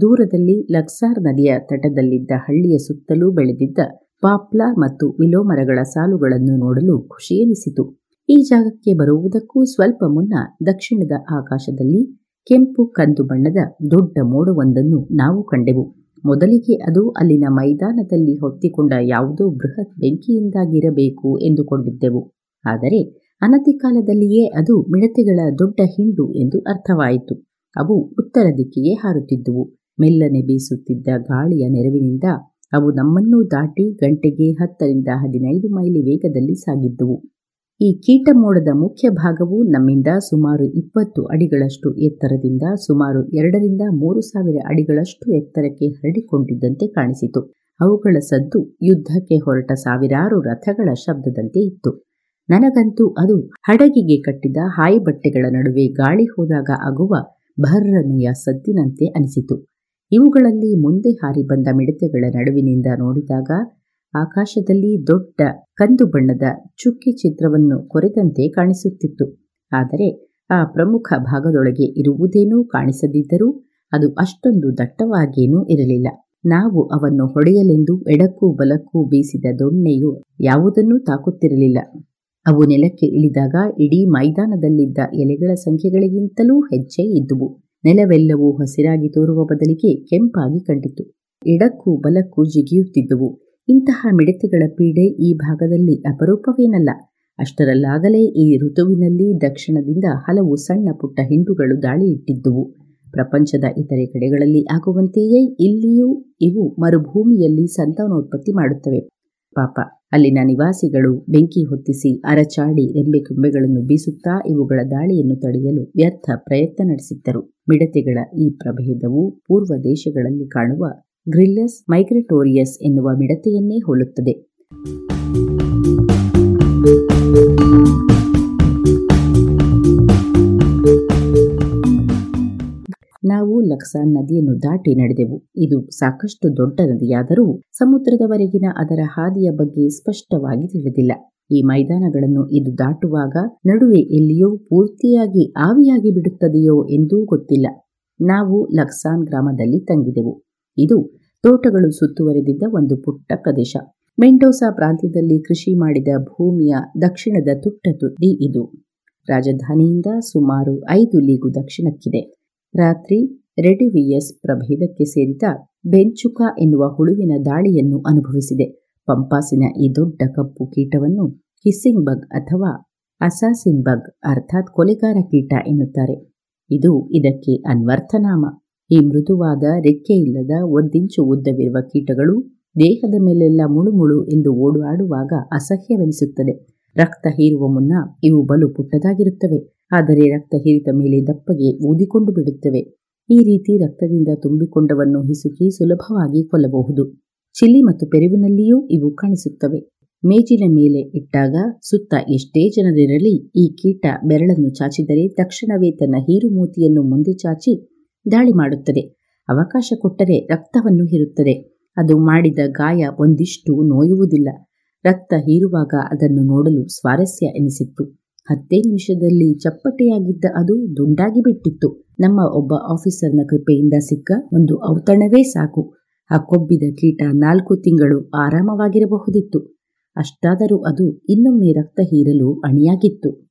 Speaker 8: ದೂರದಲ್ಲಿ ಲಕ್ಸಾರ್ ನದಿಯ ತಟದಲ್ಲಿದ್ದ ಹಳ್ಳಿಯ ಸುತ್ತಲೂ ಬೆಳೆದಿದ್ದ ಪಾಪ್ಲಾರ್ ಮತ್ತು ವಿಲೋಮರಗಳ ಸಾಲುಗಳನ್ನು ನೋಡಲು ಖುಷಿಯೆನಿಸಿತು. ಈ ಜಾಗಕ್ಕೆ ಬರುವುದಕ್ಕೂ ಸ್ವಲ್ಪ ಮುನ್ನ ದಕ್ಷಿಣದ ಆಕಾಶದಲ್ಲಿ ಕೆಂಪು ಕಂದು ಬಣ್ಣದ ದೊಡ್ಡ ಮೋಡವೊಂದನ್ನು ನಾವು ಕಂಡೆವು. ಮೊದಲಿಗೆ ಅದು ಅಲ್ಲಿನ ಮೈದಾನದಲ್ಲಿ ಹೊತ್ತಿಕೊಂಡ ಯಾವುದೋ ಬೃಹತ್ ಬೆಂಕಿಯಿಂದಾಗಿರಬೇಕು ಎಂದುಕೊಂಡಿದ್ದೆವು. ಆದರೆ ಅನತಿ ಕಾಲದಲ್ಲಿಯೇ ಅದು ಮಿಡತೆಗಳ ದೊಡ್ಡ ಹಿಂಡು ಎಂದು ಅರ್ಥವಾಯಿತು. ಅವು ಉತ್ತರ ದಿಕ್ಕಿಗೆ ಹಾರುತ್ತಿದ್ದುವು. ಮೆಲ್ಲನೆ ಬೀಸುತ್ತಿದ್ದ ಗಾಳಿಯ ನೆರವಿನಿಂದ ಅವು ನಮ್ಮನ್ನೂ ದಾಟಿ ಗಂಟೆಗೆ ಹತ್ತರಿಂದ ಹದಿನೈದು ಮೈಲಿ ವೇಗದಲ್ಲಿ ಸಾಗಿದ್ದುವು. ಈ ಕೀಟಮೋಡದ ಮುಖ್ಯ ಭಾಗವು ನಮ್ಮಿಂದ ಸುಮಾರು ಇಪ್ಪತ್ತು ಅಡಿಗಳಷ್ಟು ಎತ್ತರದಿಂದ ಸುಮಾರು ಎರಡರಿಂದ ಮೂರು ಸಾವಿರ ಅಡಿಗಳಷ್ಟು ಎತ್ತರಕ್ಕೆ ಹರಡಿಕೊಂಡಿದ್ದಂತೆ ಕಾಣಿಸಿತು. ಅವುಗಳ ಸದ್ದು ಯುದ್ಧಕ್ಕೆ ಹೊರಟ ಸಾವಿರಾರು ರಥಗಳ ಶಬ್ದದಂತೆ ಇತ್ತು. ನನಗಂತೂ ಅದು ಹಡಗಿಗೆ ಕಟ್ಟಿದ ಹಾಯಿ ಬಟ್ಟೆಗಳ ನಡುವೆ ಗಾಳಿ ಹೋದಾಗ ಆಗುವ ಭರ್ರನೆಯ ಸದ್ದಿನಂತೆ ಅನಿಸಿತು. ಇವುಗಳಲ್ಲಿ ಮುಂದೆ ಹಾರಿ ಬಂದ ಮಿಡತೆಗಳ ನಡುವಿನಿಂದ ನೋಡಿದಾಗ ಆಕಾಶದಲ್ಲಿ ದೊಡ್ಡ ಕಂದು ಬಣ್ಣದ ಚುಕ್ಕಿ ಚಿತ್ರವನ್ನು ಕೊರೆದಂತೆ ಕಾಣಿಸುತ್ತಿತ್ತು. ಆದರೆ ಆ ಪ್ರಮುಖ ಭಾಗದೊಳಗೆ ಇರುವುದೇನೂ ಕಾಣಿಸದಿದ್ದರೂ ಅದು ಅಷ್ಟೊಂದು ದಟ್ಟವಾಗೇನೂ ಇರಲಿಲ್ಲ. ನಾವು ಅವನ್ನು ಹೊಡೆಯಲೆಂದು ಎಡಕ್ಕೂ ಬಲಕ್ಕೂ ಬೀಸಿದ ದೊಣ್ಣೆಯು ಯಾವುದನ್ನೂ ತಾಕುತ್ತಿರಲಿಲ್ಲ. ಅವು ನೆಲಕ್ಕೆ ಇಳಿದಾಗ ಇಡೀ ಮೈದಾನದಲ್ಲಿದ್ದ ಎಲೆಗಳ ಸಂಖ್ಯೆಗಳಿಗಿಂತಲೂ ಹೆಚ್ಚೆ ಇದ್ದುವು. ನೆಲವೆಲ್ಲವೂ ಹಸಿರಾಗಿ ತೋರುವ ಬದಲಿಗೆ ಕೆಂಪಾಗಿ ಕಂಡಿತು ಎಡಕ್ಕೂ ಬಲಕ್ಕೂ ಜಿಗಿಯುತ್ತಿದ್ದುವು. ಇಂತಹ ಮಿಡತೆಗಳ ಪೀಡೆ ಈ ಭಾಗದಲ್ಲಿ ಅಪರೂಪವೇನಲ್ಲ. ಅಷ್ಟರಲ್ಲಾಗಲೇ ಈ ಋತುವಿನಲ್ಲಿ ದಕ್ಷಿಣದಿಂದ ಹಲವು ಸಣ್ಣ ಪುಟ್ಟ ಹಿಂಡುಗಳು ದಾಳಿ ಇಟ್ಟಿದ್ದುವು ಪ್ರಪಂಚದ ಇತರೆ ಕಡೆಗಳಲ್ಲಿ ಆಗುವಂತೆಯೇ ಇಲ್ಲಿಯೂ ಇವು ಮರುಭೂಮಿಯಲ್ಲಿ ಸಂತಾನೋತ್ಪತ್ತಿ ಮಾಡುತ್ತವೆ. ಪಾಪ, ಅಲ್ಲಿನ ನಿವಾಸಿಗಳು ಬೆಂಕಿ ಹೊತ್ತಿಸಿ ಅರಚಾಡಿ ರೆಂಬೆ ಕೊಂಬೆಗಳನ್ನು ಬೀಸುತ್ತಾ ಇವುಗಳ ದಾಳಿಯನ್ನು ತಡೆಯಲು ವ್ಯರ್ಥ ಪ್ರಯತ್ನ ನಡೆಸಿದ್ದರು. ಮಿಡತೆಗಳ ಈ ಪ್ರಭೇದವು ಪೂರ್ವ ದೇಶಗಳಲ್ಲಿ ಕಾಣುವ ಗ್ರಿಲ್ಲಸ್ ಮೈಗ್ರೆಟೋರಿಯಸ್ ಎನ್ನುವ ಮಿಡತೆಯನ್ನೇ ಹೋಲುತ್ತದೆ. ನಾವು ಲಕ್ಸಾನ್ ನದಿಯನ್ನು ದಾಟಿ ನಡೆದೆವು. ಇದು ಸಾಕಷ್ಟು ದೊಡ್ಡ ನದಿಯಾದರೂ ಸಮುದ್ರದವರೆಗಿನ ಅದರ ಹಾದಿಯ ಬಗ್ಗೆ ಸ್ಪಷ್ಟವಾಗಿ ತಿಳಿದಿಲ್ಲ. ಈ ಮೈದಾನಗಳನ್ನು ಇದು ದಾಟುವಾಗ ನಡುವೆ ಎಲ್ಲಿಯೋ ಪೂರ್ತಿಯಾಗಿ ಆವಿಯಾಗಿ ಬಿಡುತ್ತದೆಯೋ ಎಂದೂ ಗೊತ್ತಿಲ್ಲ. ನಾವು ಲಕ್ಸಾನ್ ಗ್ರಾಮದಲ್ಲಿ ತಂಗಿದೆವು. ಇದು ತೋಟಗಳು ಸುತ್ತುವರೆದಿದ್ದ ಒಂದು ಪುಟ್ಟ ಪ್ರದೇಶ. ಮೆಂಟೋಸಾ ಪ್ರಾಂತ್ಯದಲ್ಲಿ ಕೃಷಿ ಮಾಡಿದ ಭೂಮಿಯ ದಕ್ಷಿಣದ ತುಟ್ಟ ತುದಿ ಇದು. ರಾಜಧಾನಿಯಿಂದ ಸುಮಾರು ಐದು ಲೀಗು ದಕ್ಷಿಣಕ್ಕಿದೆ. ರಾತ್ರಿ ರೆಡಿವಿಯಸ್ ಪ್ರಭೇದಕ್ಕೆ ಸೇರಿದ ಬೆಂಚುಕ ಎನ್ನುವ ಹುಳುವಿನ ದಾಳಿಯನ್ನು ಅನುಭವಿಸಿದೆ. ಪಂಪಾಸಿನ ಈ ದೊಡ್ಡ ಕಪ್ಪು ಕೀಟವನ್ನು ಹಿಸ್ಸಿಂಗ್ ಬಗ್ ಅಥವಾ ಅಸಾಸಿನ್ ಬಗ್ ಅರ್ಥಾತ್ ಕೊಲೆಗಾರ ಕೀಟ ಎನ್ನುತ್ತಾರೆ. ಇದು ಇದಕ್ಕೆ ಅನ್ವರ್ಥನಾಮ. ಈ ಮೃದುವಾದ ರೆಕ್ಕೆಯಿಲ್ಲದ ಒಂದಿಂಚು ಉದ್ದವಿರುವ ಕೀಟಗಳು ದೇಹದ ಮೇಲೆಲ್ಲ ಮುಳುಮುಳು ಎಂದು ಓಡಾಡುವಾಗ ಅಸಹ್ಯವೆನಿಸುತ್ತದೆ. ರಕ್ತ ಹೀರುವ ಮುನ್ನ ಇವು ಬಲು ಪುಟ್ಟದಾಗಿರುತ್ತವೆ, ಆದರೆ ರಕ್ತ ಹೀರಿದ ಮೇಲೆ ದಪ್ಪಗೆ ಊದಿಕೊಂಡು ಬಿಡುತ್ತವೆ. ಈ ರೀತಿ ರಕ್ತದಿಂದ ತುಂಬಿಕೊಂಡವನ್ನು ಹಿಸುಕಿ ಸುಲಭವಾಗಿ ಕೊಲ್ಲಬಹುದು. ಚಿಲ್ಲಿ ಮತ್ತು ಪೆರುವಿನಲ್ಲಿಯೂ ಇವು ಕಾಣಿಸುತ್ತವೆ. ಮೇಜಿನ ಮೇಲೆ ಇಟ್ಟಾಗ ಸುತ್ತ ಎಷ್ಟೇ ಜನರಿರಲಿ ಈ ಕೀಟ ಬೆರಳನ್ನು ಚಾಚಿದರೆ ತಕ್ಷಣವೇ ತನ್ನ ಹೀರುಮೂತಿಯನ್ನು ಮುಂದೆ ಚಾಚಿ ದಾಳಿ ಮಾಡುತ್ತದೆ. ಅವಕಾಶ ಕೊಟ್ಟರೆ ರಕ್ತವನ್ನು ಹೀರುತ್ತದೆ. ಅದು ಮಾಡಿದ ಗಾಯ ಒಂದಿಷ್ಟು ನೋಯುವುದಿಲ್ಲ. ರಕ್ತ ಹೀರುವಾಗ ಅದನ್ನು ನೋಡಲು ಸ್ವಾರಸ್ಯ ಎನಿಸಿತ್ತು. ಹತ್ತೇ ನಿಮಿಷದಲ್ಲಿ ಚಪ್ಪಟೆಯಾಗಿದ್ದ ಅದು ದುಂಡಾಗಿ ಬಿಟ್ಟಿತ್ತು. ನಮ್ಮ ಒಬ್ಬ ಆಫೀಸರ್ನ ಕೃಪೆಯಿಂದ ಸಿಕ್ಕ ಒಂದು ಔತಣವೇ ಸಾಕು. ಆ ಕೊಬ್ಬಿದ ಕೀಟ ನಾಲ್ಕು ತಿಂಗಳು ಆರಾಮವಾಗಿರಬಹುದಿತ್ತು. ಅಷ್ಟಾದರೂ ಅದು ಇನ್ನೊಮ್ಮೆ ರಕ್ತ ಹೀರಲು ಅಣಿಯಾಗಿತ್ತು.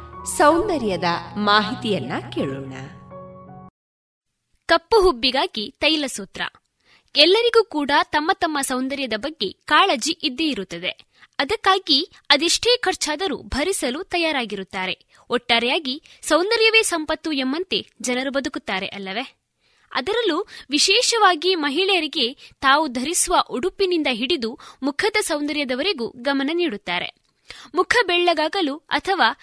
Speaker 1: ಸೌಂದರ್ಯದ ಮಾಹಿತಿಯನ್ನ ಕೇಳೋಣ.
Speaker 9: ಕಪ್ಪು ಹುಬ್ಬಿಗಾಗಿ ತೈಲ ಸೂತ್ರ. ಎಲ್ಲರಿಗೂ ಕೂಡ ತಮ್ಮ ತಮ್ಮ ಸೌಂದರ್ಯದ ಬಗ್ಗೆ ಕಾಳಜಿ ಇದ್ದೇ ಇರುತ್ತದೆ. ಅದಕ್ಕಾಗಿ ಅದೆಷ್ಟೇ ಖರ್ಚಾದರೂ ಭರಿಸಲು ತಯಾರಾಗಿರುತ್ತಾರೆ. ಒಟ್ಟಾರೆಯಾಗಿ ಸೌಂದರ್ಯವೇ ಸಂಪತ್ತು ಎಂಬಂತೆ ಜನರು ಬದುಕುತ್ತಾರೆ ಅಲ್ಲವೇ? ಅದರಲ್ಲೂ ವಿಶೇಷವಾಗಿ ಮಹಿಳೆಯರಿಗೆ ತಾವು ಧರಿಸುವ ಉಡುಪಿನಿಂದ ಹಿಡಿದು ಮುಖದ ಸೌಂದರ್ಯದವರೆಗೂ ಗಮನ ನೀಡುತ್ತಾರೆ. ಮುಖ ಬೆಳ್ಳಗಾಗಲು ಅಥವಾ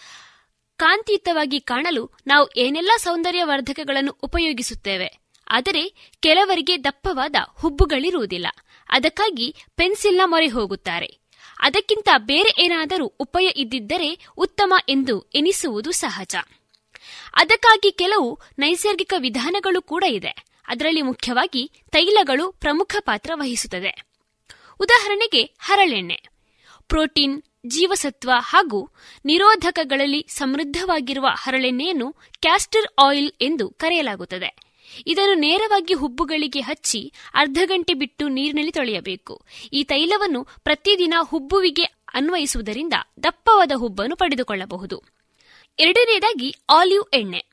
Speaker 9: ಕಾಂತಿಯುತವಾಗಿ ಕಾಣಲು ನಾವು ಏನೆಲ್ಲ ಸೌಂದರ್ಯವರ್ಧಕಗಳನ್ನು ಉಪಯೋಗಿಸುತ್ತೇವೆ? ಆದರೆ ಕೆಲವರಿಗೆ ದಪ್ಪವಾದ ಹುಬ್ಬುಗಳಿರುವುದಿಲ್ಲ. ಅದಕ್ಕಾಗಿ ಪೆನ್ಸಿಲ್ನ ಮೊರೆ ಹೋಗುತ್ತಾರೆ. ಅದಕ್ಕಿಂತ ಬೇರೆ ಏನಾದರೂ ಉಪಯ ಇದ್ದಿದ್ದರೆ ಉತ್ತಮ ಎಂದು ಎನಿಸುವುದು ಸಹಜ. ಅದಕ್ಕಾಗಿ ಕೆಲವು ನೈಸರ್ಗಿಕ ವಿಧಾನಗಳು ಕೂಡ ಇದೆ. ಅದರಲ್ಲಿ ಮುಖ್ಯವಾಗಿ ತೈಲಗಳು ಪ್ರಮುಖ ಪಾತ್ರ ವಹಿಸುತ್ತದೆ. ಉದಾಹರಣೆಗೆ ಹರಳೆಣ್ಣೆ. ಪ್ರೋಟೀನ್ ಜೀವಸತ್ವ ಹಾಗೂ ನಿರೋಧಕಗಳಲ್ಲಿ ಸಮೃದ್ಧವಾಗಿರುವ ಹರಳೆಣ್ಣೆಯನ್ನು ಕ್ಯಾಸ್ಟರ್ ಆಯಿಲ್ ಎಂದು ಕರೆಯಲಾಗುತ್ತದೆ. ಇದನ್ನು ನೇರವಾಗಿ ಹುಬ್ಬುಗಳಿಗೆ ಹಚ್ಚಿ ಅರ್ಧ ಗಂಟೆ ಬಿಟ್ಟು ನೀರಿನಲ್ಲಿ ತೊಳೆಯಬೇಕು. ಈ ತೈಲವನ್ನು ಪ್ರತಿದಿನ ಹುಬ್ಬುವಿಗೆ ಅನ್ವಯಿಸುವುದರಿಂದ ದಪ್ಪವಾದ ಹುಬ್ಬನ್ನು ಪಡೆದುಕೊಳ್ಳಬಹುದು. ಎರಡನೆಯದಾಗಿ ಆಲಿವ್ ಎಣ್ಣೆ.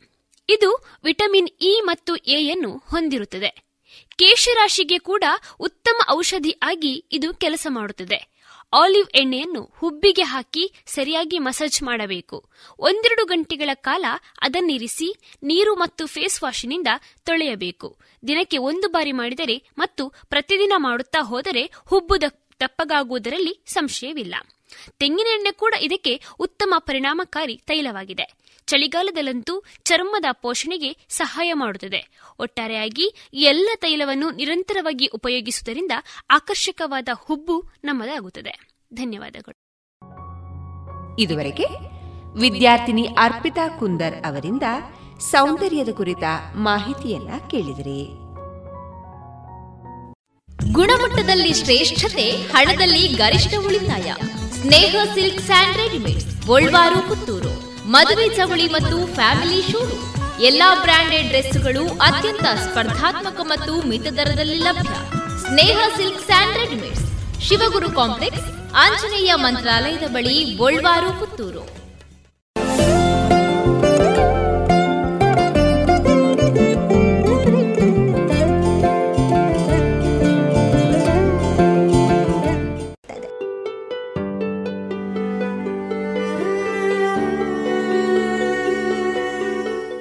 Speaker 9: ಇದು ವಿಟಮಿನ್ ಇ ಮತ್ತು ಎಯನ್ನು ಹೊಂದಿರುತ್ತದೆ. ಕೇಶರಾಶಿಗೆ ಕೂಡ ಉತ್ತಮ ಔಷಧಿ ಆಗಿ ಇದು ಕೆಲಸ ಮಾಡುತ್ತದೆ. ಆಲಿವ್ ಎಣ್ಣೆಯನ್ನು ಹುಬ್ಬಿಗೆ ಹಾಕಿ ಸರಿಯಾಗಿ ಮಸಾಜ್ ಮಾಡಬೇಕು. ಒಂದೆರಡು ಗಂಟೆಗಳ ಕಾಲ ಅದನ್ನಿರಿಸಿ ನೀರು ಮತ್ತು ಫೇಸ್ ವಾಶ್ನಿಂದ ತೊಳೆಯಬೇಕು. ದಿನಕ್ಕೆ ಒಂದು ಬಾರಿ ಮಾಡಿದರೆ ಮತ್ತು ಪ್ರತಿದಿನ ಮಾಡುತ್ತಾ ಹೋದರೆ ಹುಬ್ಬು ದಪ್ಪಗಾಗುವುದರಲ್ಲಿ ಸಂಶಯವಿಲ್ಲ. ತೆಂಗಿನ ಎಣ್ಣೆ ಕೂಡ ಇದಕ್ಕೆ ಉತ್ತಮ ಪರಿಣಾಮಕಾರಿ ತೈಲವಾಗಿದೆ. ಚಳಿಗಾಲದಲ್ಲಂತೂ ಚರ್ಮದ ಪೋಷಣೆಗೆ ಸಹಾಯ ಮಾಡುತ್ತದೆ. ಒಟ್ಟಾರೆಯಾಗಿ ಎಲ್ಲ ತೈಲವನ್ನು ನಿರಂತರವಾಗಿ ಉಪಯೋಗಿಸುವುದರಿಂದ ಆಕರ್ಷಕವಾದ ಹುಬ್ಬು ನಮ್ಮದಾಗುತ್ತದೆ. ಧನ್ಯವಾದಗಳು.
Speaker 1: ಇದುವರೆಗೆ ವಿದ್ಯಾರ್ಥಿನಿ ಅರ್ಪಿತಾ ಕುಂದರ್ ಅವರಿಂದ ಸೌಂದರ್ಯದ ಕುರಿತ ಮಾಹಿತಿಯನ್ನ ಕೇಳಿದಿರಿ.
Speaker 10: ಗುಣಮಟ್ಟದಲ್ಲಿ ಶ್ರೇಷ್ಠತೆ ಹಣದಲ್ಲಿ ಗರಿಷ್ಠ ಉಳಿತಾಯ. Sneha silk and readymades Golwar Puttur. ಮದುವೆ ಚವಳಿ ಮತ್ತು ಫ್ಯಾಮಿಲಿ ಶೂ ಎಲ್ಲಾ ಬ್ರಾಂಡೆಡ್ ಡ್ರೆಸ್ಗಳು ಅತ್ಯಂತ ಸ್ಪರ್ಧಾತ್ಮಕ ಮತ್ತು ಮಿತ ದರದಲ್ಲಿ ಲಭ್ಯ. Sneha silk and readymades Shivaguru complex Anjaneya ಮಂತ್ರಾಲಯದ ಬಳಿ ಬೋಳ್ವಾರು ಪುತ್ತೂರು.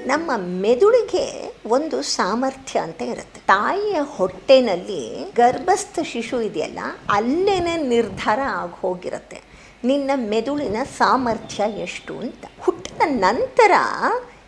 Speaker 11: ನಮ್ಮ ಮೆದುಳಿಗೆ ಒಂದು ಸಾಮರ್ಥ್ಯ ಅಂತ ಇರುತ್ತೆ. ತಾಯಿಯ ಹೊಟ್ಟೆನಲ್ಲಿ ಗರ್ಭಸ್ಥ ಶಿಶು ಇದೆಯಲ್ಲ, ಅಲ್ಲೇನೆ ನಿರ್ಧಾರ ಆಗಿ ಹೋಗಿರುತ್ತೆ. ನಿನ್ನ ಮೆದುಳಿನ ಸಾಮರ್ಥ್ಯ ಎಷ್ಟು ಅಂತ. ಹುಟ್ಟಿದ ನಂತರ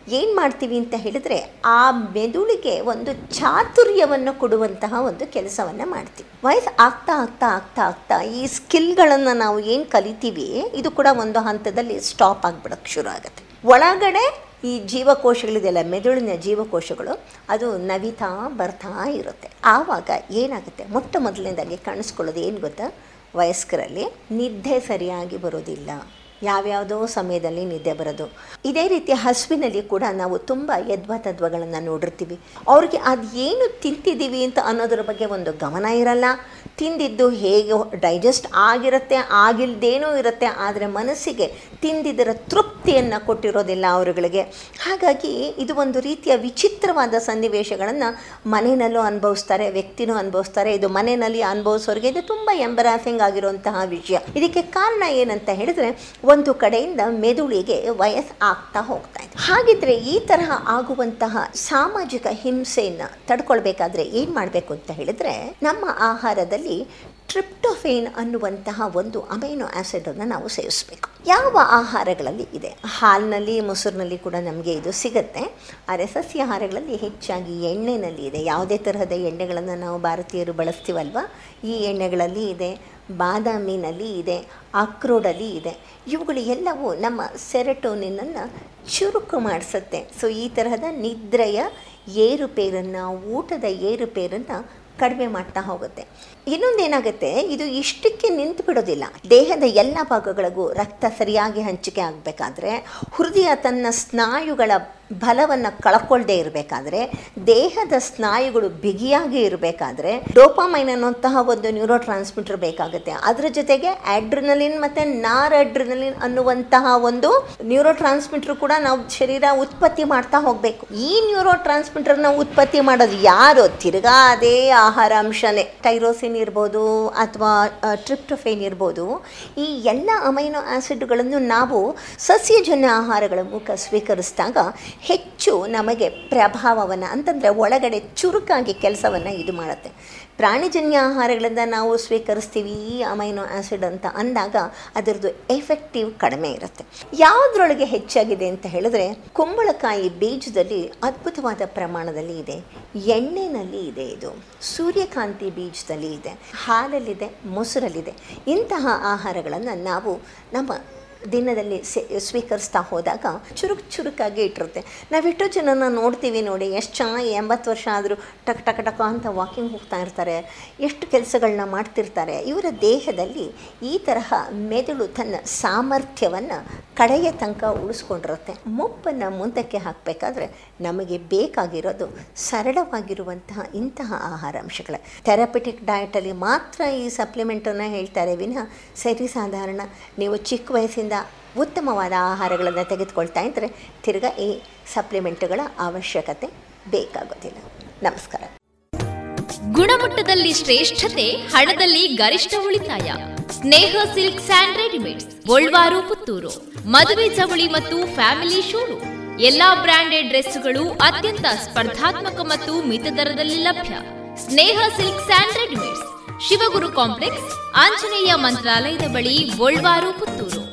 Speaker 11: ಏನು ಮಾಡ್ತೀವಿ ಅಂತ ಹೇಳಿದ್ರೆ, ಆ ಮೆದುಳಿಗೆ ಒಂದು ಚಾತುರ್ಯವನ್ನು ಕೊಡುವಂತಹ ಒಂದು ಕೆಲಸವನ್ನು ಮಾಡ್ತೀವಿ. ವಯಸ್ಸು ಆಗ್ತಾ ಆಗ್ತಾ ಆಗ್ತಾ ಆಗ್ತಾ ಈ ಸ್ಕಿಲ್ಗಳನ್ನು ನಾವು ಏನು ಕಲಿತೀವಿ, ಇದು ಕೂಡ ಒಂದು ಹಂತದಲ್ಲಿ ಸ್ಟಾಪ್ ಆಗ್ಬಿಡೋಕ್ಕೆ ಶುರು ಆಗುತ್ತೆ. ಒಳಗಡೆ ಈ ಜೀವಕೋಶಗಳಿದೆಯಲ್ಲ, ಮೆದುಳಿನ ಜೀವಕೋಶಗಳು, ಅದು ನವಿತಾ, ಬರ್ತಾ ಇರುತ್ತೆ. ಆವಾಗ ಏನಾಗುತ್ತೆ? ಮೊಟ್ಟ ಮೊದಲನೇದಾಗಿ ಕಾಣಿಸ್ಕೊಳ್ಳೋದು ಏನು ಗೊತ್ತಾ? ವಯಸ್ಕರಲ್ಲಿ ನಿದ್ದೆ ಸರಿಯಾಗಿ ಬರೋದಿಲ್ಲ. ಯಾವ್ಯಾವುದೋ ಸಮಯದಲ್ಲಿ ನಿದ್ದೆ ಬರೋದು. ಇದೇ ರೀತಿ ಹಸುವಿನಲ್ಲಿ ಕೂಡ ನಾವು ತುಂಬ ಯದ್ವ ತದ್ವಗಳನ್ನು ನೋಡಿರ್ತೀವಿ. ಅವ್ರಿಗೆ ಅದು ಏನು ತಿಂತಿದ್ದೀವಿ ಅಂತ ಅನ್ನೋದ್ರ ಬಗ್ಗೆ ಒಂದು ಗಮನ ಇರಲ್ಲ. ತಿಂದಿದ್ದು ಹೇಗೆ ಡೈಜೆಸ್ಟ್ ಆಗಿರುತ್ತೆ, ಆಗಿಲ್ದೇನೂ ಇರುತ್ತೆ, ಆದರೆ ಮನಸ್ಸಿಗೆ ತಿಂದಿದ್ದರ ತೃಪ್ತಿಯನ್ನು ಕೊಟ್ಟಿರೋದಿಲ್ಲ ಅವರುಗಳಿಗೆ. ಹಾಗಾಗಿ ಇದು ಒಂದು ರೀತಿಯ ವಿಚಿತ್ರವಾದ ಸನ್ನಿವೇಶಗಳನ್ನು ಮನೆಯಲ್ಲೂ ಅನುಭವಿಸ್ತಾರೆ, ವ್ಯಕ್ತಿನೂ ಅನುಭವಿಸ್ತಾರೆ. ಇದು ಮನೆಯಲ್ಲಿ ಅನುಭವಿಸೋರಿಗೆ ಇದು ತುಂಬ ಎಂಬರಾಸಿಂಗ್ ಆಗಿರುವಂತಹ ವಿಷಯ. ಇದಕ್ಕೆ ಕಾರಣ ಏನಂತ ಹೇಳಿದ್ರೆ ಒಂದು ಕಡೆಯಿಂದ ಮೆದುಳಿಗೆ ವಯಸ್ಸು ಆಗ್ತಾ ಹೋಗ್ತಾ ಇದೆ. ಹಾಗಿದ್ರೆ ಈ ತರಹ ಆಗುವಂತಹ ಸಾಮಾಜಿಕ ಹಿಂಸೆಯನ್ನು ತಡ್ಕೊಳ್ಬೇಕಾದ್ರೆ ಏನು ಮಾಡಬೇಕು ಅಂತ ಹೇಳಿದ್ರೆ, ನಮ್ಮ ಆಹಾರದಲ್ಲಿ ಟ್ರಿಪ್ಟೋಫೇನ್ ಅನ್ನುವಂತಹ ಒಂದು ಅಮೈನೋ ಆ್ಯಸಿಡನ್ನು ನಾವು ಸೇವಿಸಬೇಕು. ಯಾವ ಆಹಾರಗಳಲ್ಲಿ ಇದೆ? ಹಾಲಿನಲ್ಲಿ, ಮೊಸರಿನಲ್ಲಿ ಕೂಡ ನಮಗೆ ಇದು ಸಿಗುತ್ತೆ. ಆದರೆ ಸಸ್ಯಾಹಾರಗಳಲ್ಲಿ ಹೆಚ್ಚಾಗಿ ಎಣ್ಣೆನಲ್ಲಿ ಇದೆ. ಯಾವುದೇ ತರಹದ ಎಣ್ಣೆಗಳನ್ನು ನಾವು ಭಾರತೀಯರು ಬಳಸ್ತೀವಲ್ವ? ಈ ಎಣ್ಣೆಗಳಲ್ಲಿ ಇದೆ, ಬಾದಾಮಿನಲ್ಲಿ ಇದೆ ಅಕ್ರೋಡಲ್ಲಿ ಇದೆ. ಇವುಗಳು ಎಲ್ಲವೂ ನಮ್ಮ ಸೆರೆಟೋನಿನನ್ನು ಚುರುಕು ಮಾಡಿಸುತ್ತೆ. ಸೊ ಈ ತರಹದ ನಿದ್ರೆಯ ಏರುಪೇರನ್ನು, ಊಟದ ಏರುಪೇರನ್ನು ಕಡಿಮೆ ಮಾಡ್ತಾ ಹೋಗುತ್ತೆ. ಇನ್ನೊಂದೇನಾಗುತ್ತೆ? ಇದು ಇಷ್ಟಕ್ಕೆ ನಿಂತು ಬಿಡೋದಿಲ್ಲ. ದೇಹದ ಎಲ್ಲ ಭಾಗಗಳಿಗೂ ರಕ್ತ ಸರಿಯಾಗಿ ಹಂಚಿಕೆ ಆಗಬೇಕಾದ್ರೆ, ಹೃದಯ ತನ್ನ ಸ್ನಾಯುಗಳ ಬಲವನ್ನು ಕಳ್ಕೊಳ್ಳದೆ ಇರಬೇಕಾದ್ರೆ, ದೇಹದ ಸ್ನಾಯುಗಳು ಬಿಗಿಯಾಗಿ ಇರಬೇಕಾದ್ರೆ, ಡೋಪಾಮೈನ್ ಅನ್ನುವಂತಹ ಒಂದು ನ್ಯೂರೋ ಟ್ರಾನ್ಸ್ಮಿಟರ್ ಬೇಕಾಗುತ್ತೆ. ಅದರ ಜೊತೆಗೆ ಆಡ್ರಿನಲಿನ್ ಮತ್ತು ನಾರ್ ಅಡ್ರಿನಲಿನ್ ಅನ್ನುವಂತಹ ಒಂದು ನ್ಯೂರೋ ಟ್ರಾನ್ಸ್ಮಿಟರ್ ಕೂಡ ನಾವು ಶರೀರ ಉತ್ಪತ್ತಿ ಮಾಡ್ತಾ ಹೋಗಬೇಕು. ಈ ನ್ಯೂರೋ ಟ್ರಾನ್ಸ್ಮಿಟರ್ನ ಉತ್ಪತ್ತಿ ಮಾಡೋದು ಯಾರು? ತಿರ್ಗಾ ಅದೇ ಆಹಾರ ಅಂಶನೇ. ಇರ್ಬೋದು ಅಥವಾ ಟ್ರಿಪ್ಟೋಫೇನ್ ಇರ್ಬೋದು, ಈ ಎಲ್ಲ ಅಮೈನೋ ಆ್ಯಸಿಡ್ಗಳನ್ನು ನಾವು ಸಸ್ಯಜನ್ಯ ಆಹಾರಗಳ ಮೂಲಕ ಸ್ವೀಕರಿಸಿದಾಗ ಹೆಚ್ಚು ನಮಗೆ ಪ್ರಭಾವವನ್ನು, ಅಂತಂದರೆ ಒಳಗಡೆ ಚುರುಕಾಗಿ ಕೆಲಸವನ್ನು ಇದು ಮಾಡುತ್ತೆ. ಪ್ರಾಣಿಜನ್ಯ ಆಹಾರಗಳಿಂದ ನಾವು ಸ್ವೀಕರಿಸ್ತೀವಿ ಈ ಅಮೈನೋ ಆ್ಯಸಿಡ್ ಅಂತ ಅಂದಾಗ ಅದರದ್ದು ಎಫೆಕ್ಟಿವ್ ಕಡಿಮೆ ಇರುತ್ತೆ. ಯಾವುದ್ರೊಳಗೆ ಹೆಚ್ಚಾಗಿದೆ ಅಂತ ಹೇಳಿದ್ರೆ ಕುಂಬಳಕಾಯಿ ಬೀಜದಲ್ಲಿ ಅದ್ಭುತವಾದ ಪ್ರಮಾಣದಲ್ಲಿ ಇದೆ. ಎಣ್ಣೆನಲ್ಲಿ ಇದೆ ಇದು. ಸೂರ್ಯಕಾಂತಿ ಬೀಜದಲ್ಲಿ ಇದೆ. ಹಾಲಲ್ಲಿದೆ, ಮೊಸರಲ್ಲಿದೆ. ಇಂತಹ ಆಹಾರಗಳನ್ನು ನಾವು ನಮ್ಮ ದಿನದಲ್ಲಿ ಸ್ವೀಕರಿಸ್ತಾ ಹೋದಾಗ ಚುರುಕು ಚುರುಕಾಗಿ ಇಟ್ಟಿರುತ್ತೆ. ನಾವೆಷ್ಟೋ ಜನನ ನೋಡ್ತೀವಿ ನೋಡಿ, ಎಷ್ಟು ಚೆನ್ನಾಗಿ ಎಂಬತ್ತು ವರ್ಷ ಆದರೂ ಟಕ್ ಟಕ ಟಕ ಅಂತ ವಾಕಿಂಗ್ ಹೋಗ್ತಾ ಇರ್ತಾರೆ, ಎಷ್ಟು ಕೆಲಸಗಳನ್ನ ಮಾಡ್ತಿರ್ತಾರೆ. ಇವರ ದೇಹದಲ್ಲಿ ಈ ತರಹ ಮೆದುಳು ತನ್ನ ಸಾಮರ್ಥ್ಯವನ್ನು ಕಡೆಯ ತನಕ ಉಳಿಸ್ಕೊಂಡಿರುತ್ತೆ. ಮುಪ್ಪನ್ನು ಮುಂದಕ್ಕೆ ಹಾಕಬೇಕಾದ್ರೆ ನಮಗೆ ಬೇಕಾಗಿರೋದು ಸರಳವಾಗಿರುವಂತಹ ಇಂತಹ ಆಹಾರಾಂಶಗಳ ಥೆರಪಿಟಿಕ್ ಡಯಟಲ್ಲಿ ಮಾತ್ರ ಈ ಸಪ್ಲಿಮೆಂಟನ್ನು ಹೇಳ್ತಾರೆ ವಿನಃ ಸರಿ ಸಾಧಾರಣ ನೀವು ಚಿಕ್ಕ ವಯಸ್ಸಿಂದ ಉತ್ತಮವಾದ ಆಹಾರಗಳನ್ನು ತೆಗೆದುಕೊಳ್ತಾ ಇದ್ದರೆ ತಿರ್ಗಾ ಈ ಸಪ್ಲಿಮೆಂಟ್ಗಳ ಅವಶ್ಯಕತೆ ಬೇಕಾಗೋದಿಲ್ಲ. ನಮಸ್ಕಾರ.
Speaker 10: ಗುಣಮಟ್ಟದಲ್ಲಿ ಶ್ರೇಷ್ಠತೆ, ಹಣದಲ್ಲಿ ಗರಿಷ್ಠ ಉಳಿತಾಯ. Sneha silk and readymades Puttur. ಮದುವೆ ಚವಳಿ ಮತ್ತು ಫ್ಯಾಮಿಲಿ ಶೋರೂಮ್. ಎಲ್ಲಾ ಬ್ರಾಂಡೆಡ್ ಡ್ರೆಸ್ಗಳು ಅತ್ಯಂತ ಸ್ಪರ್ಧಾತ್ಮಕ ಮತ್ತು ಮಿತ ದರದಲ್ಲಿ ಲಭ್ಯ. Sneha silk and readymades. Shivaguru complex, Anjaneya ಮಂತ್ರಾಲಯದ ಬಳಿ ಗೋಳ್ವಾರು ಪುತ್ತೂರು.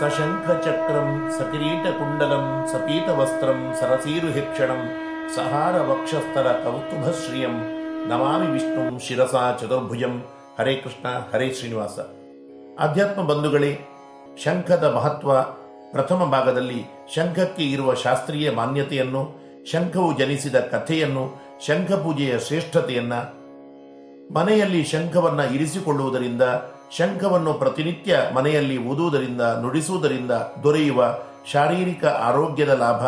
Speaker 12: ಸಶಂಖಚಕ್ರಂ, ಸಕಿರೀಟಕುಂಡಲಂ ಸರಸೀರು ಸರಸೀರುಹಿಕ್ಷಣಂ ಸಹಾರ ವಕ್ಷಸ್ಥರ ಕೌತುಭಶ್ರಿಯಂ, ನಮಾಮಿ ವಿಷ್ಣುಂ, ಶಿರಸಾ ಚತುರ್ಭುಜಂ. ಹರೇ ಕೃಷ್ಣ, ಹರೇ ಶ್ರೀನಿವಾಸ. ಅಧ್ಯಾತ್ಮ ಬಂಧುಗಳೇ ಶಂಖದ ಮಹತ್ವ ಪ್ರಥಮ ಭಾಗದಲ್ಲಿ ಶಂಖಕ್ಕೆ ಇರುವ ಶಾಸ್ತ್ರೀಯ ಮಾನ್ಯತೆಯನ್ನು, ಶಂಖವು ಜನಿಸಿದ ಕಥೆಯನ್ನು, ಶಂಖ ಪೂಜೆಯ ಶ್ರೇಷ್ಠತೆಯನ್ನ, ಮನೆಯಲ್ಲಿ ಶಂಖವನ್ನ ಇರಿಸಿಕೊಳ್ಳುವುದರಿಂದ, ಶಂಖವನ್ನು ಪ್ರತಿನಿತ್ಯ ಮನೆಯಲ್ಲಿ ಓದುವುದರಿಂದ ನುಡಿಸುವುದರಿಂದ ದೊರೆಯುವ ಶಾರೀರಿಕ ಆರೋಗ್ಯದ ಲಾಭ,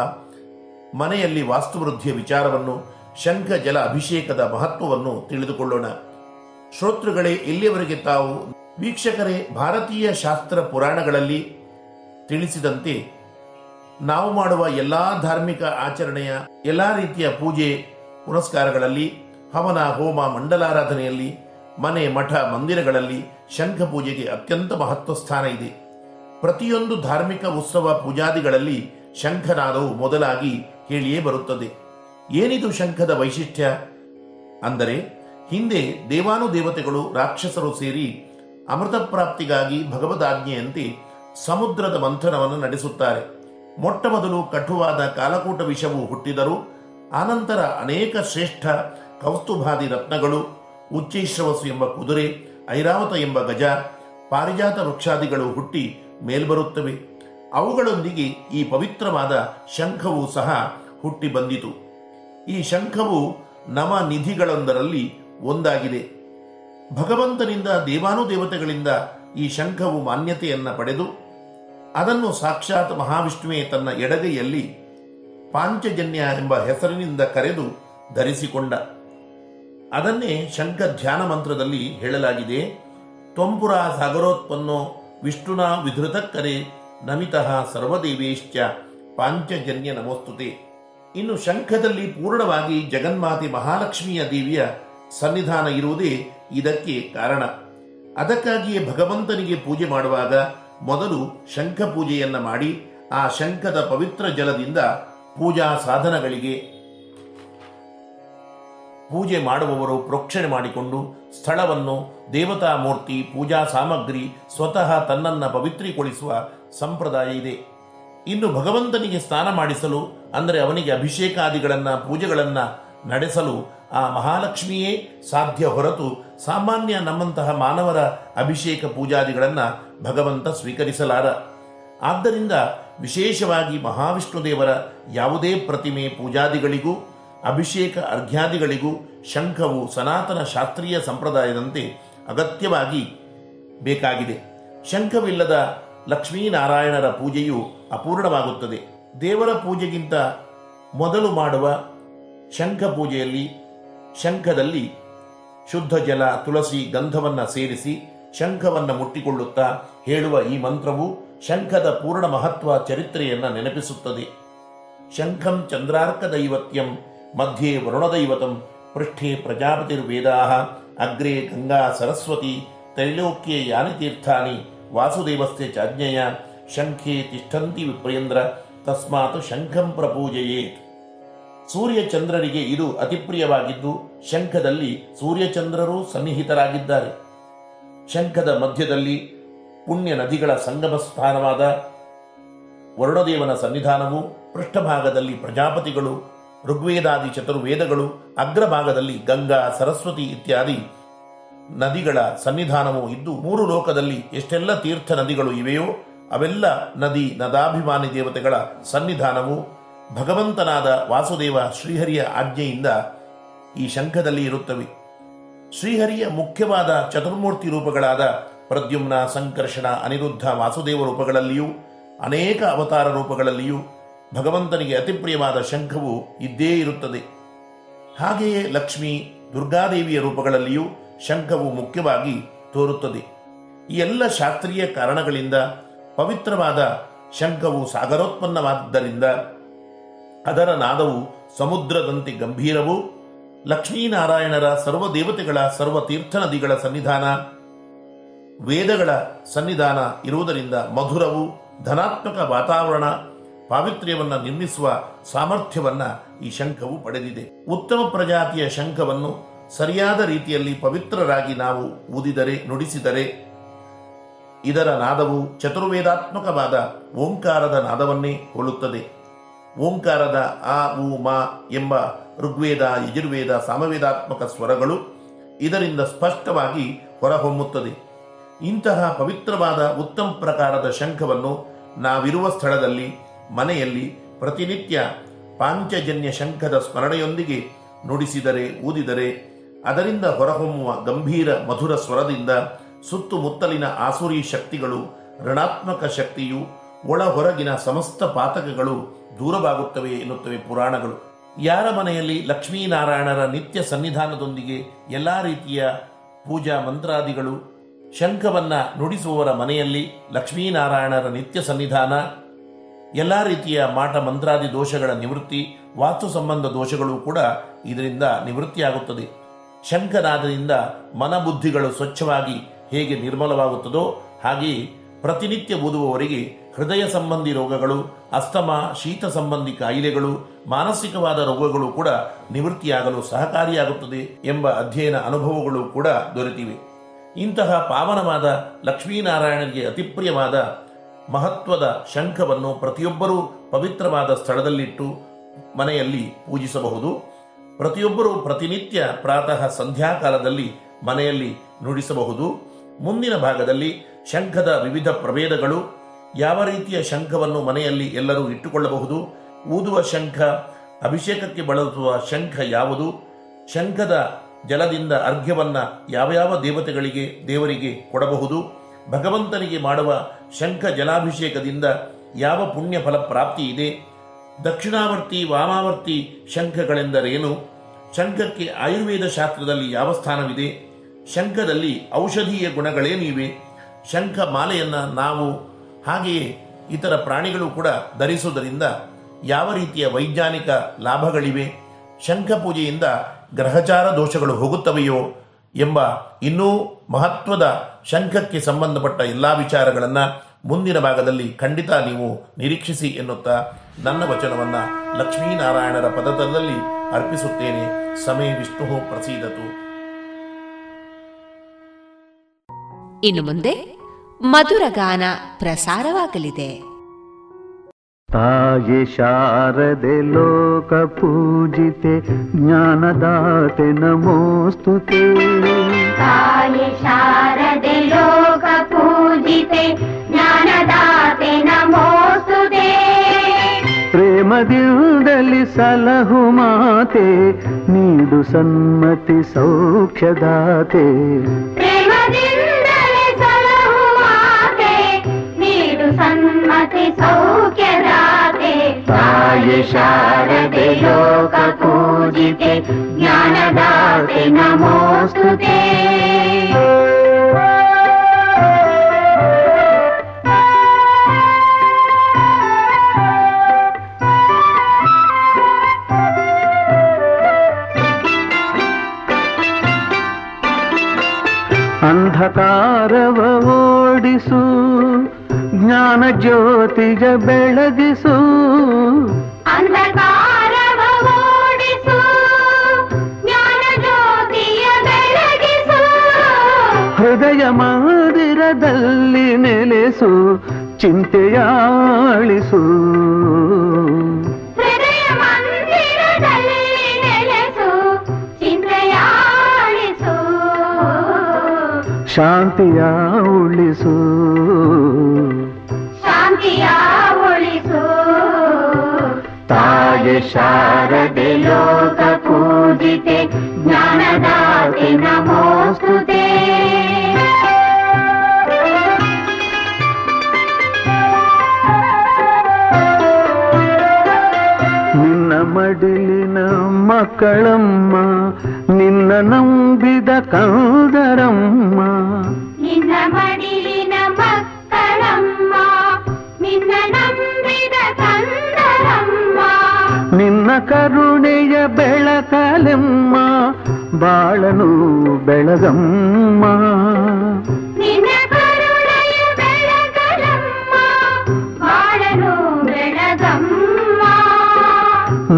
Speaker 12: ಮನೆಯಲ್ಲಿ ವಾಸ್ತುವೃದ್ಧಿಯ ವಿಚಾರವನ್ನು, ಶಂಖ ಜಲ ಅಭಿಷೇಕದ ಮಹತ್ವವನ್ನು ತಿಳಿದುಕೊಳ್ಳೋಣ. ಶ್ರೋತೃಗಳೇ, ಇಲ್ಲಿಯವರೆಗೆ ತಾವು ವೀಕ್ಷಕರೇ, ಭಾರತೀಯ ಶಾಸ್ತ್ರ ಪುರಾಣಗಳಲ್ಲಿ ತಿಳಿಸಿದಂತೆ ನಾವು ಮಾಡುವ ಎಲ್ಲಾ ಧಾರ್ಮಿಕ ಆಚರಣೆಯ ಎಲ್ಲಾ ರೀತಿಯ ಪೂಜೆ, ಪುನಸ್ಕಾರಗಳಲ್ಲಿ, ಹವನ, ಹೋಮ, ಮಂಡಲಾರಾಧನೆಯಲ್ಲಿ, ಮನೆ, ಮಠ, ಮಂದಿರಗಳಲ್ಲಿ ಶಂಖ ಪೂಜೆಗೆ ಅತ್ಯಂತ ಮಹತ್ವ ಸ್ಥಾನ ಇದೆ. ಪ್ರತಿಯೊಂದು ಧಾರ್ಮಿಕ ಉತ್ಸವ ಪೂಜಾದಿಗಳಲ್ಲಿ ಶಂಖನಾದವು ಮೊದಲಾಗಿ ಹೇಳಿಯೇ ಬರುತ್ತದೆ. ಏನಿದು ಶಂಖದ ವೈಶಿಷ್ಟ್ಯ? ಅಂದರೆ ಹಿಂದೆ ದೇವಾನುದೇವತೆಗಳು ರಾಕ್ಷಸರು ಸೇರಿ ಅಮೃತ ಪ್ರಾಪ್ತಿಗಾಗಿ ಭಗವದಾಜ್ಞೆಯಂತೆ ಸಮುದ್ರದ ಮಂಥನವನ್ನು ನಡೆಸುತ್ತಾರೆ. ಮೊಟ್ಟ ಮೊದಲು ಕಠುವಾದ ಕಾಲಕೂಟ ವಿಷವು ಹುಟ್ಟಿದರು ಆನಂತರ ಅನೇಕ ಶ್ರೇಷ್ಠ ಕೌಸ್ತುಭಾದಿ ರತ್ನಗಳು, ಉಚ್ಚೈಶ್ರವಸು ಎಂಬ ಕುದುರೆ, ಐರಾವತ ಎಂಬ ಗಜ, ಪಾರಿಜಾತ ವೃಕ್ಷಾದಿಗಳು ಹುಟ್ಟಿ ಮೇಲ್ಬರುತ್ತವೆ. ಅವುಗಳೊಂದಿಗೆ ಈ ಪವಿತ್ರವಾದ ಶಂಖವು ಸಹ ಹುಟ್ಟಿ ಬಂದಿತು ಈ ಶಂಖವು ನವ ನಿಧಿಗಳೊಂದರಲ್ಲಿ ಒಂದಾಗಿದೆ. ಭಗವಂತನಿಂದ ದೇವಾನುದೇವತೆಗಳಿಂದ ಈ ಶಂಖವು ಮಾನ್ಯತೆಯನ್ನು ಪಡೆದು ಅದನ್ನು ಸಾಕ್ಷಾತ್ ಮಹಾವಿಷ್ಣುವೆ ತನ್ನ ಎಡಗೈಯಲ್ಲಿ ಪಾಂಚಜನ್ಯ ಎಂಬ ಹೆಸರಿನಿಂದ ಕರೆದು ಧರಿಸಿಕೊಂಡ. ಅದನ್ನೇ ಶಂಖ ಧ್ಯಾನ ಮಂತ್ರದಲ್ಲಿ ಹೇಳಲಾಗಿದೆ. ತ್ವಂಪುರ ಸಾಗರೋತ್ಪನ್ನೋ ವಿಷ್ಣುನ ವಿಧೃತಕ್ಕರೆ ನಮಿತಃ ಸರ್ವದೇವೇಶ್ಚ ಪಾಂಚಜನ್ಯ ನಮೋಸ್ತುತೆ. ಇನ್ನು ಶಂಖದಲ್ಲಿ ಪೂರ್ಣವಾಗಿ ಜಗನ್ಮಾತೆ ಮಹಾಲಕ್ಷ್ಮಿಯ ದೇವಿಯ ಸನ್ನಿಧಾನ ಇರುವುದೇ ಇದಕ್ಕೆ ಕಾರಣ. ಅದಕ್ಕಾಗಿಯೇ ಭಗವಂತನಿಗೆ ಪೂಜೆ ಮಾಡುವಾಗ ಮೊದಲು ಶಂಖ ಪೂಜೆಯನ್ನ ಮಾಡಿ, ಆ ಶಂಖದ ಪವಿತ್ರ ಜಲದಿಂದ ಪೂಜಾ ಸಾಧನಗಳಿಗೆ ಪೂಜೆ ಮಾಡುವವರು ಪ್ರೋಕ್ಷಣೆ ಮಾಡಿಕೊಂಡು ಸ್ಥಳವನ್ನು ದೇವತಾ ಮೂರ್ತಿ ಪೂಜಾ ಸಾಮಗ್ರಿ ಸ್ವತಃ ತನ್ನನ್ನ ಪವಿತ್ರೀಕೊಳಿಸುವ ಸಂಪ್ರದಾಯ ಇದೆ. ಇನ್ನು ಭಗವಂತನಿಗೆ ಸ್ನಾನ ಮಾಡಿಸಲು, ಅಂದರೆ ಅವನಿಗೆ ಅಭಿಷೇಕಾದಿಗಳನ್ನ ಪೂಜೆಗಳನ್ನ ನಡೆಸಲು ಆ ಮಹಾಲಕ್ಷ್ಮಿಯೇ ಸಾಧ್ಯ ಹೊರತು ಸಾಮಾನ್ಯ ನಮ್ಮಂತಹ ಮಾನವರ ಅಭಿಷೇಕ ಪೂಜಾದಿಗಳನ್ನು ಭಗವಂತ ಸ್ವೀಕರಿಸಲಾರ ಆದ್ದರಿಂದ ವಿಶೇಷವಾಗಿ ಮಹಾವಿಷ್ಣು ದೇವರ ಯಾವುದೇ ಪ್ರತಿಮೆ ಪೂಜಾದಿಗಳಿಗೂ, ಅಭಿಷೇಕ ಅರ್ಘ್ಯಾದಿಗಳಿಗೂ, ಶಂಖವು ಸನಾತನ ಶಾಸ್ತ್ರೀಯ ಸಂಪ್ರದಾಯದಂತೆ ಅಗತ್ಯವಾಗಿ ಬೇಕಾಗಿದೆ. ಶಂಖವಿಲ್ಲದ ಲಕ್ಷ್ಮೀನಾರಾಯಣರ ಪೂಜೆಯು ಅಪೂರ್ಣವಾಗುತ್ತದೆ. ದೇವರ ಪೂಜೆಗಿಂತ ಮೊದಲು ಮಾಡುವ ಶಂಖ ಪೂಜೆಯಲ್ಲಿ ಶಂಖದಲ್ಲಿ ಶುದ್ಧ ಜಲ, ತುಳಸಿ ಗಂಧವನ್ನ ಸೇರಿಸಿ ಶಂಖವನ್ನ ಮುಟ್ಟಿಕೊಳ್ಳುತ್ತಾ ಹೇಳುವ ಈ ಮಂತ್ರವು ಶಂಖದ ಪೂರ್ಣ ಮಹತ್ವ ಚರಿತ್ರೆಯನ್ನ ನೆನಪಿಸುತ್ತದೆ. ಶಂಖಂ ಚಂದ್ರಾರ್ಕ ದೈವತ್ಯಂ, ಮಧ್ಯೆ ವರುಣದೈವತಂ, ಪೃಷ್ಠೆ ಪ್ರಜಾಪತಿರ್ವೇದಾ, ಅಗ್ರೆ ಗಂಗಾ ಸರಸ್ವತಿ, ತ್ರೈಲೋಕ್ಯೆ ಯಾನಿ ತೀರ್ಥಾನಿ ವಾಸುದೇವಸ್ಯ ಚಾಜ್ಞೆಯ, ಶಂಖೆ ತಿಷ್ಠಂತಿ ವಿಪ್ರೇಂದ್ರ ತಸ್ಮಾತ್ ಶಂಖಂ ಪ್ರಪೂಜೆಯೇತ್. ಸೂರ್ಯಚಂದ್ರರಿಗೆ ಇದು ಅತಿಪ್ರಿಯವಾಗಿದ್ದು, ಶಂಖದಲ್ಲಿ ಸೂರ್ಯಚಂದ್ರರು ಸನ್ನಿಹಿತರಾಗಿದ್ದಾರೆ. ಶಂಖದ ಮಧ್ಯದಲ್ಲಿ ಪುಣ್ಯ ನದಿಗಳ ಸಂಗಮ ಸ್ಥಾನವಾದ ವರುಣದೇವನ ಸನ್ನಿಧಾನವು, ಪೃಷ್ಠಭಾಗದಲ್ಲಿ ಪ್ರಜಾಪತಿಗಳು, ಋಗ್ವೇದಾದಿ ಚತುರ್ವೇದಗಳು, ಅಗ್ರಭಾಗದಲ್ಲಿ ಗಂಗಾ, ಸರಸ್ವತಿ ಇತ್ಯಾದಿ ನದಿಗಳ ಸನ್ನಿಧಾನವೂ ಇದ್ದು, ಮೂರು ಲೋಕದಲ್ಲಿ ಎಷ್ಟೆಲ್ಲ ತೀರ್ಥ ನದಿಗಳು ಇವೆಯೋ, ಅವೆಲ್ಲ ನದಿ ನದಾಭಿಮಾನಿ ದೇವತೆಗಳ ಸನ್ನಿಧಾನವು ಭಗವಂತನಾದ ವಾಸುದೇವ ಶ್ರೀಹರಿಯ ಆಜ್ಞೆಯಿಂದ ಈ ಶಂಖದಲ್ಲಿ ಇರುತ್ತವೆ. ಶ್ರೀಹರಿಯ ಮುಖ್ಯವಾದ ಚತುರ್ಮೂರ್ತಿ ರೂಪಗಳಾದ ಪ್ರದ್ಯುಮ್ನ, ಸಂಕರ್ಷಣ, ಅನಿರುದ್ಧ ವಾಸುದೇವ ರೂಪಗಳಲ್ಲಿಯೂ, ಅನೇಕ ಅವತಾರ ರೂಪಗಳಲ್ಲಿಯೂ ಭಗವಂತನಿಗೆ ಅತಿಪ್ರಿಯವಾದ ಶಂಖವು ಇದ್ದೇ ಇರುತ್ತದೆ. ಹಾಗೆಯೇ ಲಕ್ಷ್ಮಿ, ದುರ್ಗಾದೇವಿಯ ರೂಪಗಳಲ್ಲಿಯೂ ಶಂಖವು ಮುಖ್ಯವಾಗಿ ತೋರುತ್ತದೆ. ಈ ಎಲ್ಲ ಶಾಸ್ತ್ರೀಯ ಕಾರಣಗಳಿಂದ ಪವಿತ್ರವಾದ ಶಂಖವು ಸಾಗರೋತ್ಪನ್ನವಾದ್ದರಿಂದ ಅದರ ನಾದವು ಸಮುದ್ರದಂತೆ ಗಂಭೀರವು. ಲಕ್ಷ್ಮೀನಾರಾಯಣರ ಸರ್ವ ದೇವತೆಗಳ ಸರ್ವ ತೀರ್ಥ ನದಿಗಳ ಸನ್ನಿಧಾನ. ವೇದಗಳ ಸನ್ನಿಧಾನ ಇರುವುದರಿಂದ ಮಧುರವು ಧನಾತ್ಮಕ ವಾತಾವರಣ, ಪಾವಿತ್ರ್ಯವನ್ನು ನಿರ್ಮಿಸುವ ಸಾಮರ್ಥ್ಯವನ್ನು ಈ ಶಂಖವು ಪಡೆದಿದೆ. ಉತ್ತಮ ಪ್ರಜಾತಿಯ ಶಂಖವನ್ನು ಸರಿಯಾದ ರೀತಿಯಲ್ಲಿ ಪವಿತ್ರರಾಗಿ ನಾವು ಊದಿದರೆ, ನುಡಿಸಿದರೆ, ಇದರ ನಾದವು ಚತುರ್ವೇದಾತ್ಮಕವಾದ ಓಂಕಾರದ ನಾದವನ್ನೇ ಹೋಲುತ್ತದೆ. ಓಂಕಾರದ ಆ, ಉ, ಮಾ ಎಂಬ ಋಗ್ವೇದ, ಯಜುರ್ವೇದ, ಸಾಮವೇದಾತ್ಮಕ ಸ್ವರಗಳು ಇದರಿಂದ ಸ್ಪಷ್ಟವಾಗಿ ಹೊರಹೊಮ್ಮುತ್ತದೆ. ಇಂತಹ ಪವಿತ್ರವಾದ ಉತ್ತಮ ಪ್ರಕಾರದ ಶಂಖವನ್ನು ನಾವಿರುವ ಸ್ಥಳದಲ್ಲಿ, ಮನೆಯಲ್ಲಿ ಪ್ರತಿನಿತ್ಯ ಪಾಂಚಜನ್ಯ ಶಂಖದ ಸ್ಮರಣೆಯೊಂದಿಗೆ ನುಡಿಸಿದರೆ, ಊದಿದರೆ, ಅದರಿಂದ ಹೊರಹೊಮ್ಮುವ ಗಂಭೀರ ಮಧುರ ಸ್ವರದಿಂದ ಸುತ್ತಮುತ್ತಲಿನ ಆಸುರಿ ಶಕ್ತಿಗಳು, ಋಣಾತ್ಮಕ ಶಕ್ತಿಯು ಒಳ ಹೊರಗಿನ ಸಮಸ್ತ ಪಾತಕಗಳು ದೂರವಾಗುತ್ತವೆ ಎನ್ನುತ್ತವೆ ಪುರಾಣಗಳು. ಯಾರ ಮನೆಯಲ್ಲಿ ಲಕ್ಷ್ಮೀನಾರಾಯಣರ ನಿತ್ಯ ಸನ್ನಿಧಾನದೊಂದಿಗೆ ಎಲ್ಲ ರೀತಿಯ ಪೂಜಾ ಮಂತ್ರಾದಿಗಳು ಶಂಖವನ್ನು ನುಡಿಸುವವರ ಮನೆಯಲ್ಲಿ ಲಕ್ಷ್ಮೀನಾರಾಯಣರ ನಿತ್ಯ ಸನ್ನಿಧಾನ, ಎಲ್ಲ ರೀತಿಯ ಮಾಟ ಮಂತ್ರಾದಿ ದೋಷಗಳ ನಿವೃತ್ತಿ, ವಾಸ್ತು ಸಂಬಂಧ ದೋಷಗಳು ಕೂಡ ಇದರಿಂದ ನಿವೃತ್ತಿಯಾಗುತ್ತದೆ. ಶಂಖನಾದದಿಂದ ಮನಬುದ್ಧಿಗಳು ಸ್ವಚ್ಛವಾಗಿ ಹೇಗೆ ನಿರ್ಮಲವಾಗುತ್ತದೋ ಹಾಗೆಯೇ ಪ್ರತಿನಿತ್ಯ ಓದುವವರಿಗೆ ಹೃದಯ ಸಂಬಂಧಿ ರೋಗಗಳು, ಅಸ್ತಮ, ಶೀತ ಸಂಬಂಧಿ ಕಾಯಿಲೆಗಳು, ಮಾನಸಿಕವಾದ ರೋಗಗಳು ಕೂಡ ನಿವೃತ್ತಿಯಾಗಲು ಸಹಕಾರಿಯಾಗುತ್ತದೆ ಎಂಬ ಅಧ್ಯಯನ ಅನುಭವಗಳು ಕೂಡ ದೊರೆತಿವೆ. ಇಂತಹ ಪಾವನವಾದ ಲಕ್ಷ್ಮೀನಾರಾಯಣನಿಗೆ ಅತಿಪ್ರಿಯವಾದ ಮಹತ್ವದ ಶಂಖವನ್ನು ಪ್ರತಿಯೊಬ್ಬರೂ ಪವಿತ್ರವಾದ ಸ್ಥಳದಲ್ಲಿಟ್ಟು ಮನೆಯಲ್ಲಿ ಪೂಜಿಸಬಹುದು. ಪ್ರತಿಯೊಬ್ಬರೂ ಪ್ರತಿನಿತ್ಯ ಪ್ರಾತಃ ಸಂಧ್ಯಾಕಾಲದಲ್ಲಿ ಮನೆಯಲ್ಲಿ ನುಡಿಸಬಹುದು. ಮುಂದಿನ ಭಾಗದಲ್ಲಿ ಶಂಖದ ವಿವಿಧ ಪ್ರಭೇದಗಳು ಯಾವ ರೀತಿಯ ಶಂಖವನ್ನು ಮನೆಯಲ್ಲಿ ಎಲ್ಲರೂ ಇಟ್ಟುಕೊಳ್ಳಬಹುದು? ಊದುವ ಶಂಖ, ಅಭಿಷೇಕಕ್ಕೆ ಬಳಸುವ ಶಂಖ ಯಾವುದು? ಶಂಖದ ಜಲದಿಂದ ಅರ್ಘ್ಯವನ್ನು ಯಾವ ಯಾವ ದೇವತೆಗಳಿಗೆ, ದೇವರಿಗೆ ಕೊಡಬಹುದು? ಭಗವಂತನಿಗೆ ಮಾಡುವ ಶಂಖ ಜಲಾಭಿಷೇಕದಿಂದ ಯಾವ ಪುಣ್ಯ ಫಲ ಪ್ರಾಪ್ತಿ ಇದೆ? ದಕ್ಷಿಣಾವರ್ತಿ, ವಾಮಾವರ್ತಿ ಶಂಖಗಳೆಂದರೇನು? ಶಂಖಕ್ಕೆ ಆಯುರ್ವೇದ ಶಾಸ್ತ್ರದಲ್ಲಿ ಯಾವ ಸ್ಥಾನವಿದೆ? ಶಂಖದಲ್ಲಿ ಔಷಧೀಯ ಗುಣಗಳೇನಿವೆ? ಶಂಖ ಮಾಲೆಯನ್ನು ನಾವು ಹಾಗೆಯೇ ಇತರ ಪ್ರಾಣಿಗಳು ಕೂಡ ಧರಿಸುವುದರಿಂದ ಯಾವ ರೀತಿಯ ವೈಜ್ಞಾನಿಕ ಲಾಭಗಳಿವೆ, ಶಂಖ ಪೂಜೆಯಿಂದ ಗ್ರಹಚಾರ ದೋಷಗಳು ಹೋಗುತ್ತವೆಯೋ ಎಂಬ ಇನ್ನೂ ಮಹತ್ವದ ಶಂಖಕ್ಕೆ ಸಂಬಂಧಪಟ್ಟ ಎಲ್ಲ ವಿಚಾರಗಳನ್ನು ಮುಂದಿನ ಭಾಗದಲ್ಲಿ ಖಂಡಿತ ನೀವು ನಿರೀಕ್ಷಿಸಿ ಎನ್ನುತ್ತಾ ನನ್ನ ವಚನವನ್ನ ಲಕ್ಷ್ಮೀನಾರಾಯಣರ ಪದದಲ್ಲಿ ಅರ್ಪಿಸುತ್ತೇನೆ. ಸಮೇ ವಿಷ್ಣು ಪ್ರಸೀದತು.
Speaker 13: ಇನ್ನು ಮುಂದೆ ಮಧುರ ಗಾನ ಪ್ರಸಾರವಾಗಲಿದೆ.
Speaker 14: ತಾಯಿ ಶಾರದೆ ಲೋಕ ಪೂಜಿತೆ ಜ್ಞಾನದಾತೆ ನಮೋಸ್ತುತೆ.
Speaker 15: ತಾಯಿ ಶಾರದೆ ಲೋಕ ಪೂಜಿತೆ ಜ್ಞಾನದಾತೆ ನಮೋಸ್ತುತೆ.
Speaker 14: ಪ್ರೇಮದಿಂದಲಿ ಸಲಹು ಮಾತೆ ನೀಡು ಸನ್ಮತಿ ಸೌಖ್ಯದಾತೆ.
Speaker 15: ಪ್ರೇಮದಿಂದಲೇ ಸನ್ಮತಿ ಸೌಖ್ಯದಾತೆ ತಾಯಿ ಶಾರದೆ ಲೋಕ ಪೂಜಿತೆ ಜ್ಞಾನದಾತೆ ನಮೋಸ್ತುತೆ
Speaker 14: ಅಂಧಕಾರವ ಓಡಿಸು ಜ್ಞಾನ ಜ್ಯೋತಿಗ ಬೆಳಗಿಸು
Speaker 15: ಅಂಧಕಾರವ ಓಡಿಸು ಜ್ಞಾನ ಜ್ಯೋತಿಯ ಬೆಳಗಿಸು
Speaker 14: ಹೃದಯ ಮಂದಿರದಲ್ಲಿ ನೆಲೆಸು ಚಿಂತೆಯಾಳಿಸು
Speaker 15: ಹೃದಯ ಮಂದಿರದಲ್ಲಿ ನೆಲೆಸು ಚಿಂತೆಯಾಳಿಸು
Speaker 14: ಶಾಂತಿಯ ಉಳಿಸು
Speaker 15: ಶಾಂತಿಯ ಉಳಿಸು
Speaker 14: ತಾಯಿ ಶಾರದೆ ಲೋಕ ಪೂಜಿತೆ
Speaker 15: ಜ್ಞಾನದಾತೆ ನಮೋಸ್ತುತೆ
Speaker 14: ನಿನ್ನ ಮಡಿಲಿನ ಮಕ್ಕಳಮ್ಮ ನಿನ್ನ ನಂಬಿದ ಕಂದರಮ್ಮ
Speaker 15: ನಿನ್ನ ಮಡಿಲಿನ ಮಕ್ಕಳಮ್ಮ ನಿನ್ನ ನಂಬಿದ ಕಂದರಮ್ಮ
Speaker 14: ನಿನ್ನ ಕರುಣೆಯ ಬೆಳಕಲೆಮ್ಮ ಬಾಳನು ಬೆಳಗಮ್ಮ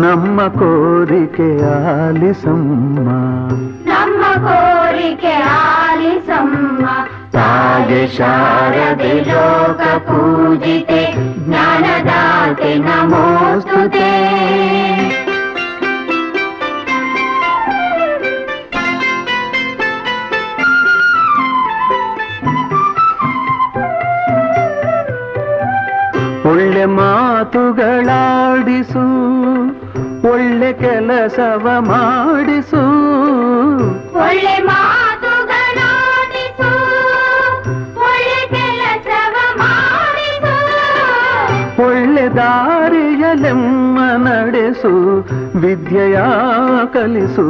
Speaker 14: ನಮ್ಮ ಕೋರಿಕೆ ಆಲಿಸಮ್ಮ
Speaker 15: ನಮ್ಮ ಕೋರಿಕೆ ಆಲಿಸಮ್ಮ
Speaker 14: ತಾಯಿ ಶಾರದೆ ಲೋಕ ಪೂಜಿತೆ
Speaker 15: ಜ್ಞಾನದಾತೆ ನಮೋಸ್ತುತೆ
Speaker 14: ಒಳ್ಳೆ ಮಾತುಗಳಾಡಿಸು ಒಳ್ಳೆ ಕೆಲಸವ ಮಾಡಿಸು
Speaker 15: ಒಳ್ಳೆ ಮಾತುಗಳಾಡಿಸು ಒಳ್ಳೆ ಕೆಲಸವ ಮಾಡಿಸು
Speaker 14: ಒಳ್ಳೆ ದಾರಿಯಲೆಮ್ಮ ನಡೆಸು ವಿದ್ಯೆಯ ಕಲಿಸು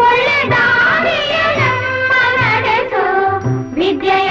Speaker 15: ಒಳ್ಳೆ ದಾರಿಯಲೆಮ್ಮ ನಡೆಸು ವಿದ್ಯೆಯ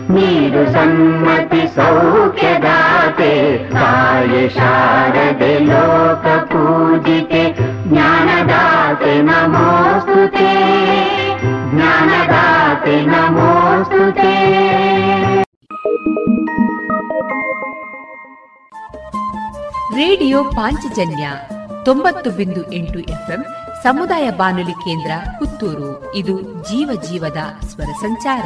Speaker 14: ನೀಡು ಸೌಖ್ಯ ಸೌಖ್ಯದಾತೆ ತಾಯಿ ಶಾರದೆ ಲೋಕ ಪೂಜಿತೆ, ಜ್ಞಾನದಾತೆ ನಮೋಸ್ತುತೆ ಜ್ಞಾನದಾತೆ ನಮೋಸ್ತುತೆ.
Speaker 13: ರೇಡಿಯೋ ಪಾಂಚಜನ್ಯ ತೊಂಬತ್ತು ಬಿಂದು ಎಂಟು ಎಫ್ಎಂ ಸಮುದಾಯ ಬಾನುಲಿ ಕೇಂದ್ರ ಪುತ್ತೂರು. ಇದು ಜೀವ ಜೀವದ ಸ್ವರ ಸಂಚಾರ.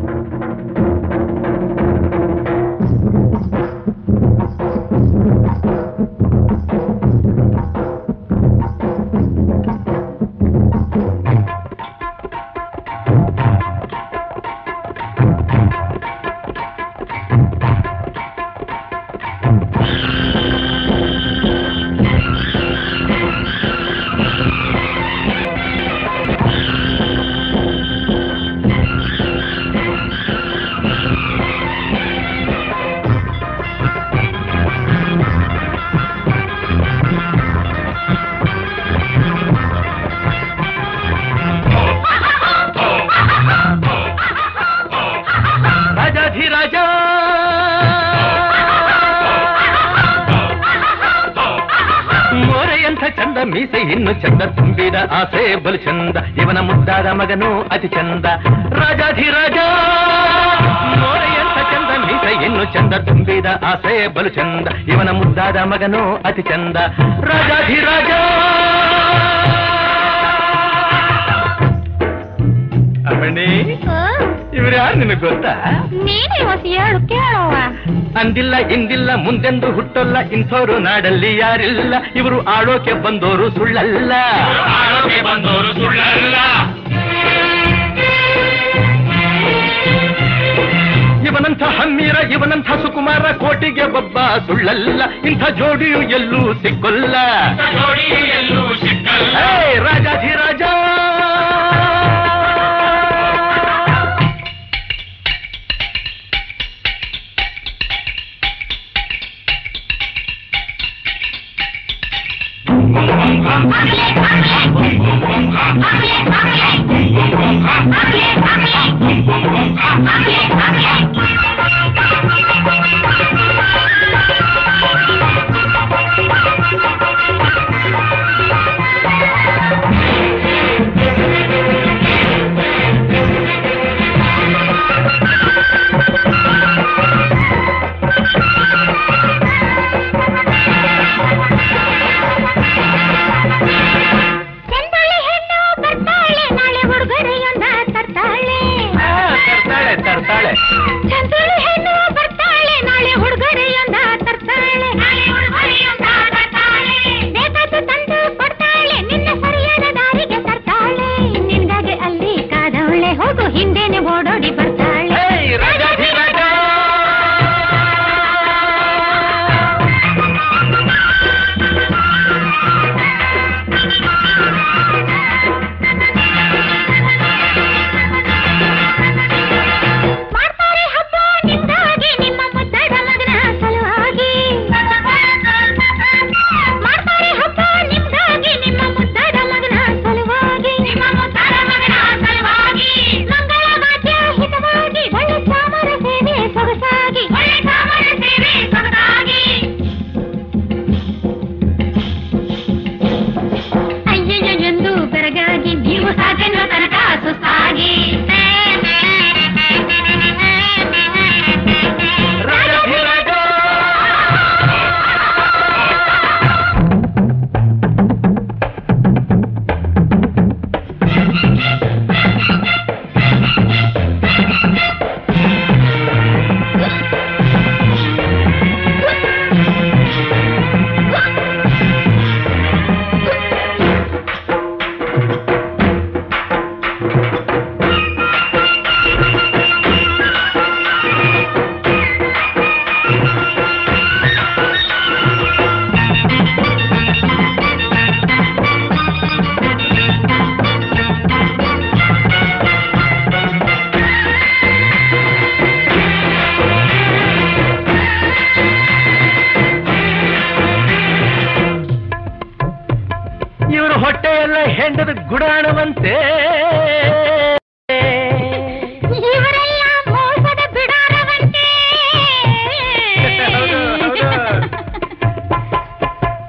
Speaker 16: ಮೀಸೆ ಇನ್ನು ಚಂದ ತುಂಬಿದ ಆಸೆ ಬಲು ಚಂದ ಇವನ ಮುದ್ದಾದ ಮಗನು ಅತಿ ಚಂದ ರಾಜಾಧಿರಾಜ ನೋಡ ಎಂತ ಚಂದ ಮೀಸೆ ಇನ್ನು ಚಂದ ತುಂಬಿದ ಆಸೆ ಬಲು ಚಂದ ಇವನ ಮುದ್ದಾದ ಮಗನು ಅತಿ ಚಂದ ರಾಜಾಧಿರಾಜ ಅಮ್ಮಣಿ ಇವ್ರು ಯಾರು ನಿನಗೆ ಗೊತ್ತಾ?
Speaker 14: ನೀನೇ ಹೊಸ ಹೇಳು ಕೇಳುವ
Speaker 16: ಅಂದಿಲ್ಲ ಇಂದಿಲ್ಲ ಮುಂದೆಂದು ಹುಟ್ಟಲ್ಲ ಇಂಥವ್ರು ನಾಡಲ್ಲಿ ಯಾರಿಲ್ಲ. ಇವರು ಆಡೋಕೆ ಬಂದೋರು ಸುಳ್ಳಲ್ಲ. ಆಡೋಕೆ ಬಂದೋರು ಸುಳ್ಳಲ್ಲ. ಇವನಂಥ ಹಮ್ಮೀರ ಇವನಂಥ ಸುಕುಮಾರ ಕೋಟಿಗೆ ಬಬ್ಬ ಸುಳ್ಳಲ್ಲ. ಇಂಥ ಜೋಡಿಯು ಎಲ್ಲೂ ಸಿಕ್ಕೊಲ್ಲ. ಎಲ್ಲೂ ಸಿಕ್ಕಲ್ಲ. ರಾಜಾಧಿರಾಜ ¡Hable, hable! ಗುಡಾಣವಂತೆ.
Speaker 14: ಇವರೆಲ್ಲ ಮೋಸದ ಬಿಡಾರವಂತೆ.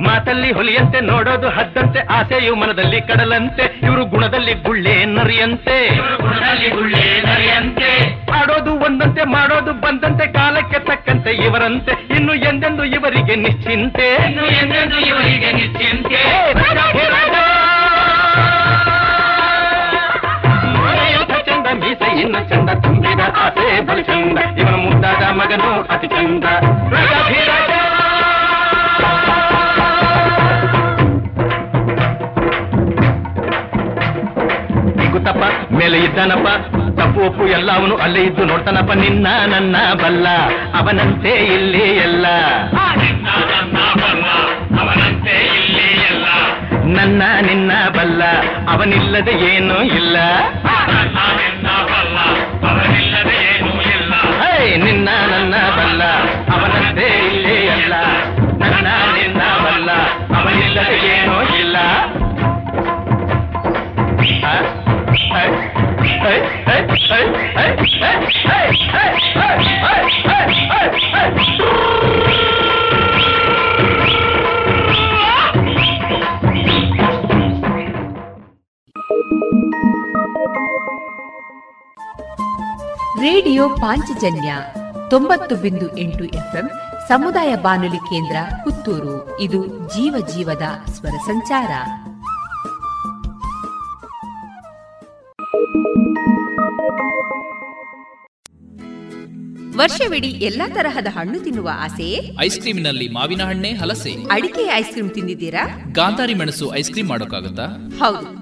Speaker 16: ಮಾತಲ್ಲಿ ಹೊಲಿಯಂತೆ ನೋಡೋದು ಹದ್ದಂತೆ ಆಸೆಯು ಮನದಲ್ಲಿ ಕಡಲಂತೆ. ಇವರು ಗುಣದಲ್ಲಿ ಗುಳ್ಳೆ ನರಿಯಂತೆ. ಗುಣದಲ್ಲಿ ಗುಳ್ಳೆ ನರಿಯಂತೆ. ಆಡೋದು ಒಂದಂತೆ ಮಾಡೋದು ಬಂದಂತೆ ಕಾಲಕ್ಕೆ ತಕ್ಕಂತೆ ಇವರಂತೆ. ಇನ್ನು ಎಂದೆಂದು ಇವರಿಗೆ ನಿಶ್ಚಿಂತೆ. ಇನ್ನು ಎಂದೆಂದು ಇವರಿಗೆ ನಿಶ್ಚಿಂತೆ. ಮೀಸೆ ಇನ್ನು ಚಂದ ತುಂಬಿದ ಆಸೆ, ಬಲು ಚಂದ. ಇವನ ಮುದ್ದಾದ ಮಗನು ಅತಿ ಚಂದ. ತಪ್ಪ ಮೇಲೆ ಇದ್ದಾನಪ್ಪ. ತಪ್ಪು ಒಪ್ಪು ಎಲ್ಲ ಅವನು ಅಲ್ಲೇ ಇದ್ದು ನೋಡ್ತಾನಪ್ಪ. ನಿನ್ನ ನನ್ನ ಬಲ್ಲ, ಅವನಂತೆ ಇಲ್ಲಿ ಎಲ್ಲ. ನನ್ನ ನಿನ್ನ ಬಲ್ಲ, ಅವನಿಲ್ಲದೆ ಏನೂ ಇಲ್ಲ. அவனத்தே இல்லே அல்ல. நன்னான் என்னாவல்ல அவன் இல்லது ஏனோ இல்ல.
Speaker 1: ರೇಡಿಯೋ ಪಾಂಚಜನ್ಯ ತೊಂಬತ್ತು ಬಿಂದು ಎಂಟು ಎಫ್ಎಂ ಸಮುದಾಯ ಬಾನುಲಿ ಕೇಂದ್ರ ಪುತ್ತೂರು. ಇದು ಜೀವ ಜೀವದ ಸ್ವರ ಸಂಚಾರ. ವರ್ಷವಿಡೀ ಎಲ್ಲಾ ತರಹದ ಹಣ್ಣು ತಿನ್ನುವ ಆಸೆಯೇ
Speaker 17: ಐಸ್ ಕ್ರೀಮಿನಲ್ಲಿ ಮಾವಿನ ಹಣ್ಣೆ ಹಲಸೆ.
Speaker 1: ಅಡಿಕೆ ಐಸ್ ಕ್ರೀಮ್ ತಿಂದಿದ್ದೀರಾ?
Speaker 17: ಗಾಂಧಾರಿ ಮೆಣಸು ಐಸ್ ಕ್ರೀಮ್ ಮಾಡೋಕ್ಕಾಗತ್ತಾ?
Speaker 1: ಹೌದು.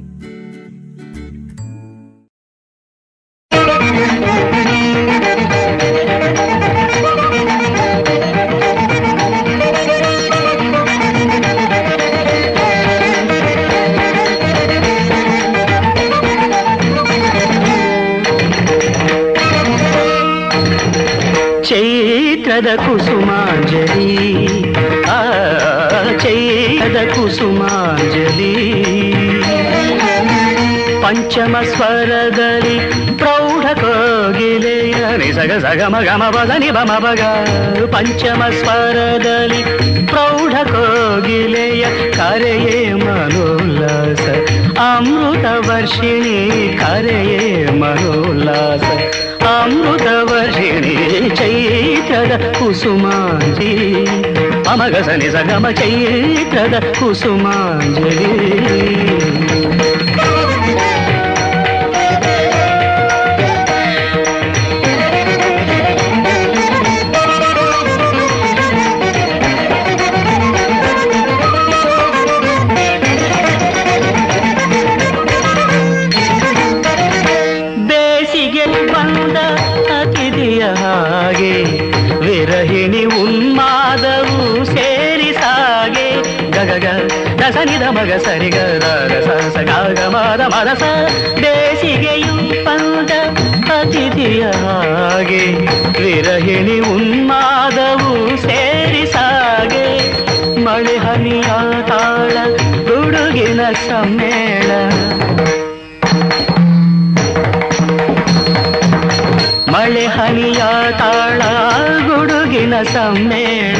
Speaker 18: ಪಂಚಮ ಸ್ವರದಲ್ಲಿ ಪ್ರೌಢ ಕೋಗಿಲೆಯ ನಿಸಗ ಸಗ ಮಗ ಮಗ ನಿ ಬಮ ಬಗ ಪಂಚಮ ಸ್ವರದಲ್ಲಿ ಪ್ರೌಢ ಕೋಗಿಲೆಯ ಕರೆಯೇ ಮನೋಲ್ಲಾಸ ಅಮೃತ ವರ್ಷಿಣಿ ಕರೆಯೇ ಮನೋಲ್ಲಾಸ ಅಮೃತ ವರ್ಷಿಣಿ ಚೈತ್ರದ ಕುಸುಮಾಂಜಲಿ ಅಮಗ ಸನಿ ಸಗಮ ಚೈತ್ರದ ಕುಸುಮಾಂಜಲಿ ಮಗ ಸರಿಗ ರಸ ಗಾಗ ಮದ ಮದಸ ಬೇಸಿಗೆಯು ಪಂದ ಅತಿಥಿಯ ಹಾಗೆ. ವಿರಹಿಣಿ ಉನ್ಮಾದವು ಸೇರಿ ಸಾಗೆ. ಮಳೆ ಹನಿಯ ತಾಳ ಗುಡುಗಿನ ಸಮ್ಮೇಳ. ಮಳೆ ಹನಿಯ ತಾಳ ಗುಡುಗಿನ ಸಮ್ಮೇಳ.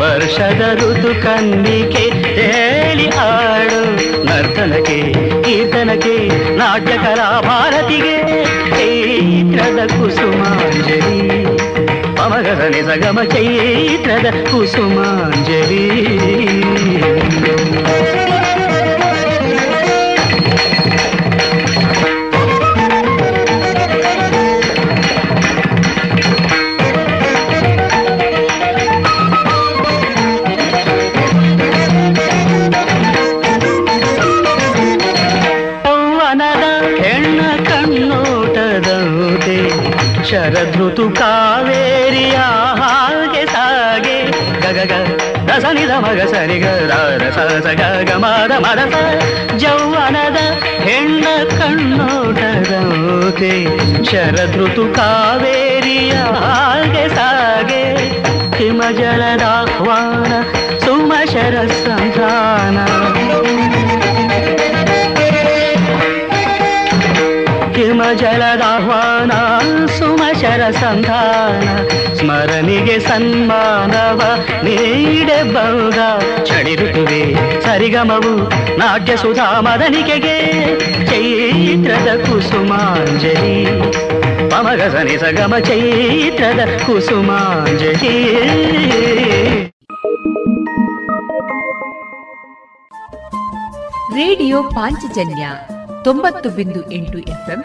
Speaker 18: ವರ್ಷದ ಋತು ಕನ್ನಿಕೆ ಹೇಳಿ ಹಾಡು. ನರ್ತನಕ್ಕೆ, ಕೀರ್ತನಕ್ಕೆ ನಾಟ್ಯ ಕಲಾ ಭಾರತಿಗೆ, ಚೈತ್ರದ ಕುಸುಮಾಂಜಲಿ. ಪಮಗದ ನಿಸಗಮ ಚೈತ್ರದ ಕುಸುಮಾಂಜಲಿ. ಶರದೃತು ಕಾವೇರಿಯ ಹಾಗೆ ಸಾಗೆ. ಗಗಗ ರಸನಿದ ಮಗ ಸರಿಗ ರಸ ಸಗ ಮದ ಮರಸ ಜೌವನದ ಹೆಣ್ಣ ಕಣ್ಣೋಟದಂತೆ ಶರದೃತು ಕಾವೇರಿಯ ಹಾಗೆ ಸಾಗೆ. ಹಿಮಜಲದಾಹ್ವಾನ ಸುಮಶರ ಸಂಧಾನ. ಹಿಮಜಲದಾಹ್ವಾನ ಸುಮಶರ ಸಂಧಾನ ಸ್ಮರಣಿಗೆ ಸನ್ಮಾನವ ನೀಡಬಹುದ ಚಳಿ ಋತುವೆ ಸರಿಗಮವು ನಾಟ್ಯ ಸುಧಾ ಮದನಿಕೆಗೆ, ಚೈತ್ರದ ಕುಸುಮಾಂಜಲಿ. ಪಮಗ ಸನಿ ಸಗಮ ಚೈತ್ರದ ಕುಸುಮಾಂಜಲಿ.
Speaker 1: ರೇಡಿಯೋ ಪಾಂಚಜನ್ಯ ತೊಂಬತ್ತು ಬಿಂದು ಎಂಟು ಎಫ್ಎಂ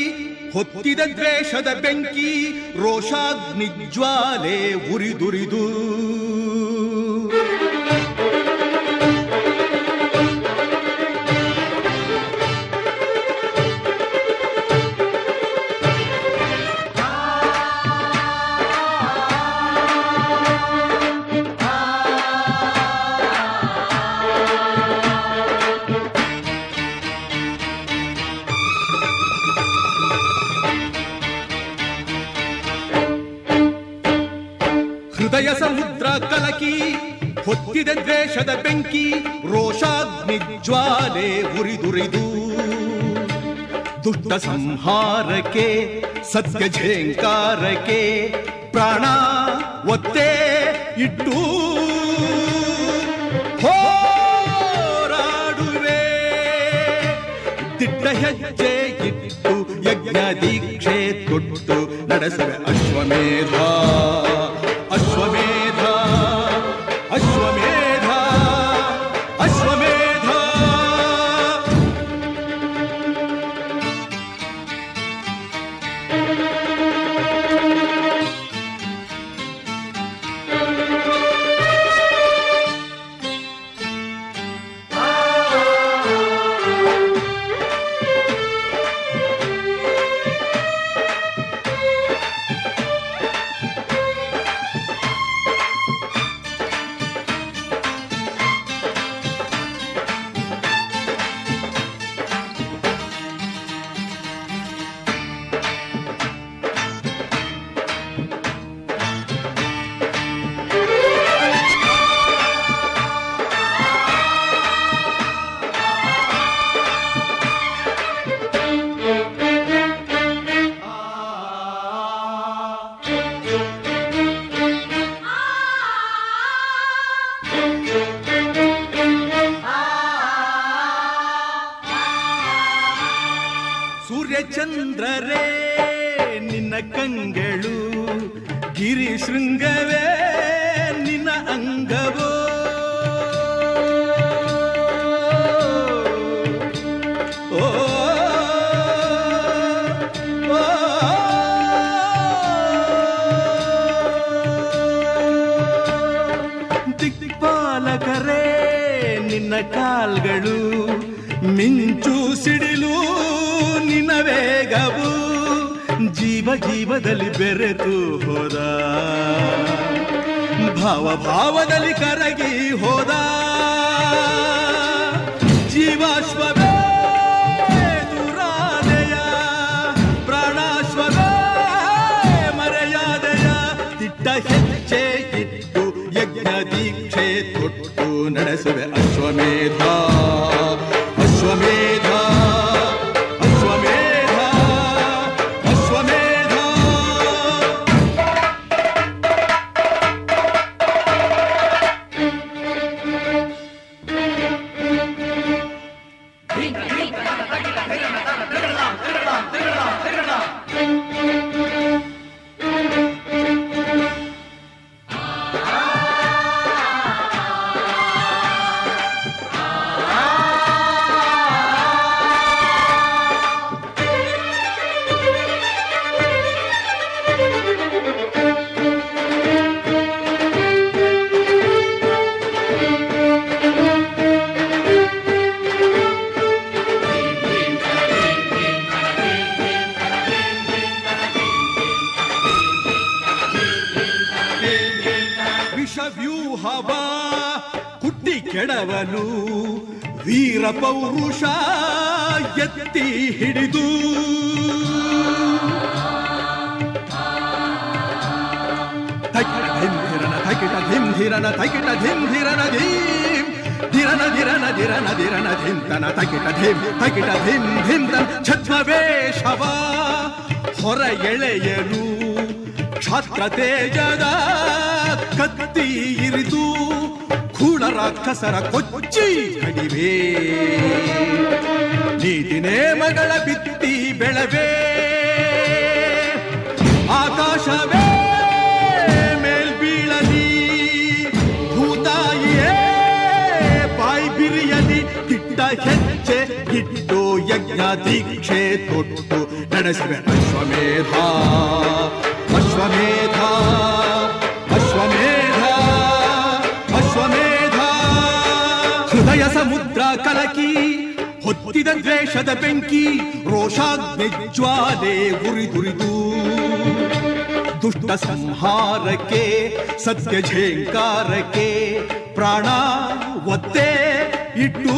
Speaker 19: ಹೊತ್ತಿದ ದ್ವೇಷದ ಬೆಂಕಿ ರೋಷಾಗ್ನಿ ಜ್ವಾಲೆ ಉರಿದುರಿದು. ದುಷ್ಟ ಸಂಹಾರಕ್ಕೆ ಸತ್ಯ ಝೇಂಕಾರಕ್ಕೆ ಪ್ರಾಣ ಒತ್ತೆ ಇಟ್ಟು ಹೋರಾಡುವೆ ದಿಟ್ಟ ಹೆಜ್ಜೆ ಇಟ್ಟು ಯಜ್ಞ ದೀಕ್ಷೆ ತೊಟ್ಟು ನಡೆಸುವೆ ಅಶ್ವಮೇಧ ಅಶ್ವಮೇಧ Grita, ತೈಕಿಟ ತಗಿಟ ಧಿಂ, ಧಿರನ ಧೀಂ. ಧಿರನ ಧಿರನ ಧಿರನ ಧಿರನ ಧಿಂತನ ತಗಿಟ ಧಿಂ ತೈಕಿಟ ಧಿಂ, ಧಿಂತನ ಛದ್ಮವೇಷವ ಹೊರ ಎಳೆಯಲು ಕ್ಷಾತ್ರ ತೇಜದ ಕತ್ತಿ ಇರಿದು ಕೂಳ ರಾಕ್ಷಸರ ಕೊಚ್ಚಿ ಕಡಿವೆ ನೀತಿ ನೇಮಗಳ ಬಿತ್ತಿ ಬೆಳವೇ. ಆಕಾಶವೇ ಯಜ್ಞ ದೀಕ್ಷೆ ತೊಟ್ಟು ನಡೆಸುವೆ ಅಶ್ವಮೇಧ ಅಶ್ವಮೇಧ ಅಶ್ವಮೇಧ ಅಶ್ವಮೇಧ ಹೃದಯ ಸಮುದ್ರ ಕಲಕಿ ಹೊತ್ತಿದ ದ್ವೇಷದ ಬೆಂಕಿ ರೋಷಾಗ್ನಿ ಜ್ವಾಲೆ ಉರಿದುರಿದು ದುಷ್ಟ ಸಂಹಾರಕ್ಕೆ ಸತ್ಯ ಝೇಂಕಾರಕ್ಕೆ ಪ್ರಾಣ ಒತ್ತೆ ಇಟ್ಟು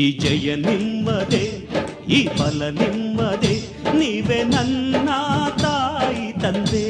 Speaker 20: ಈ ಜಯ ನಿಮ್ಮದೆ ಈ ಫಲ ನಿಮ್ಮದೆ ನೀವೇ ನನ್ನ ತಾಯಿ ತಂದೆ.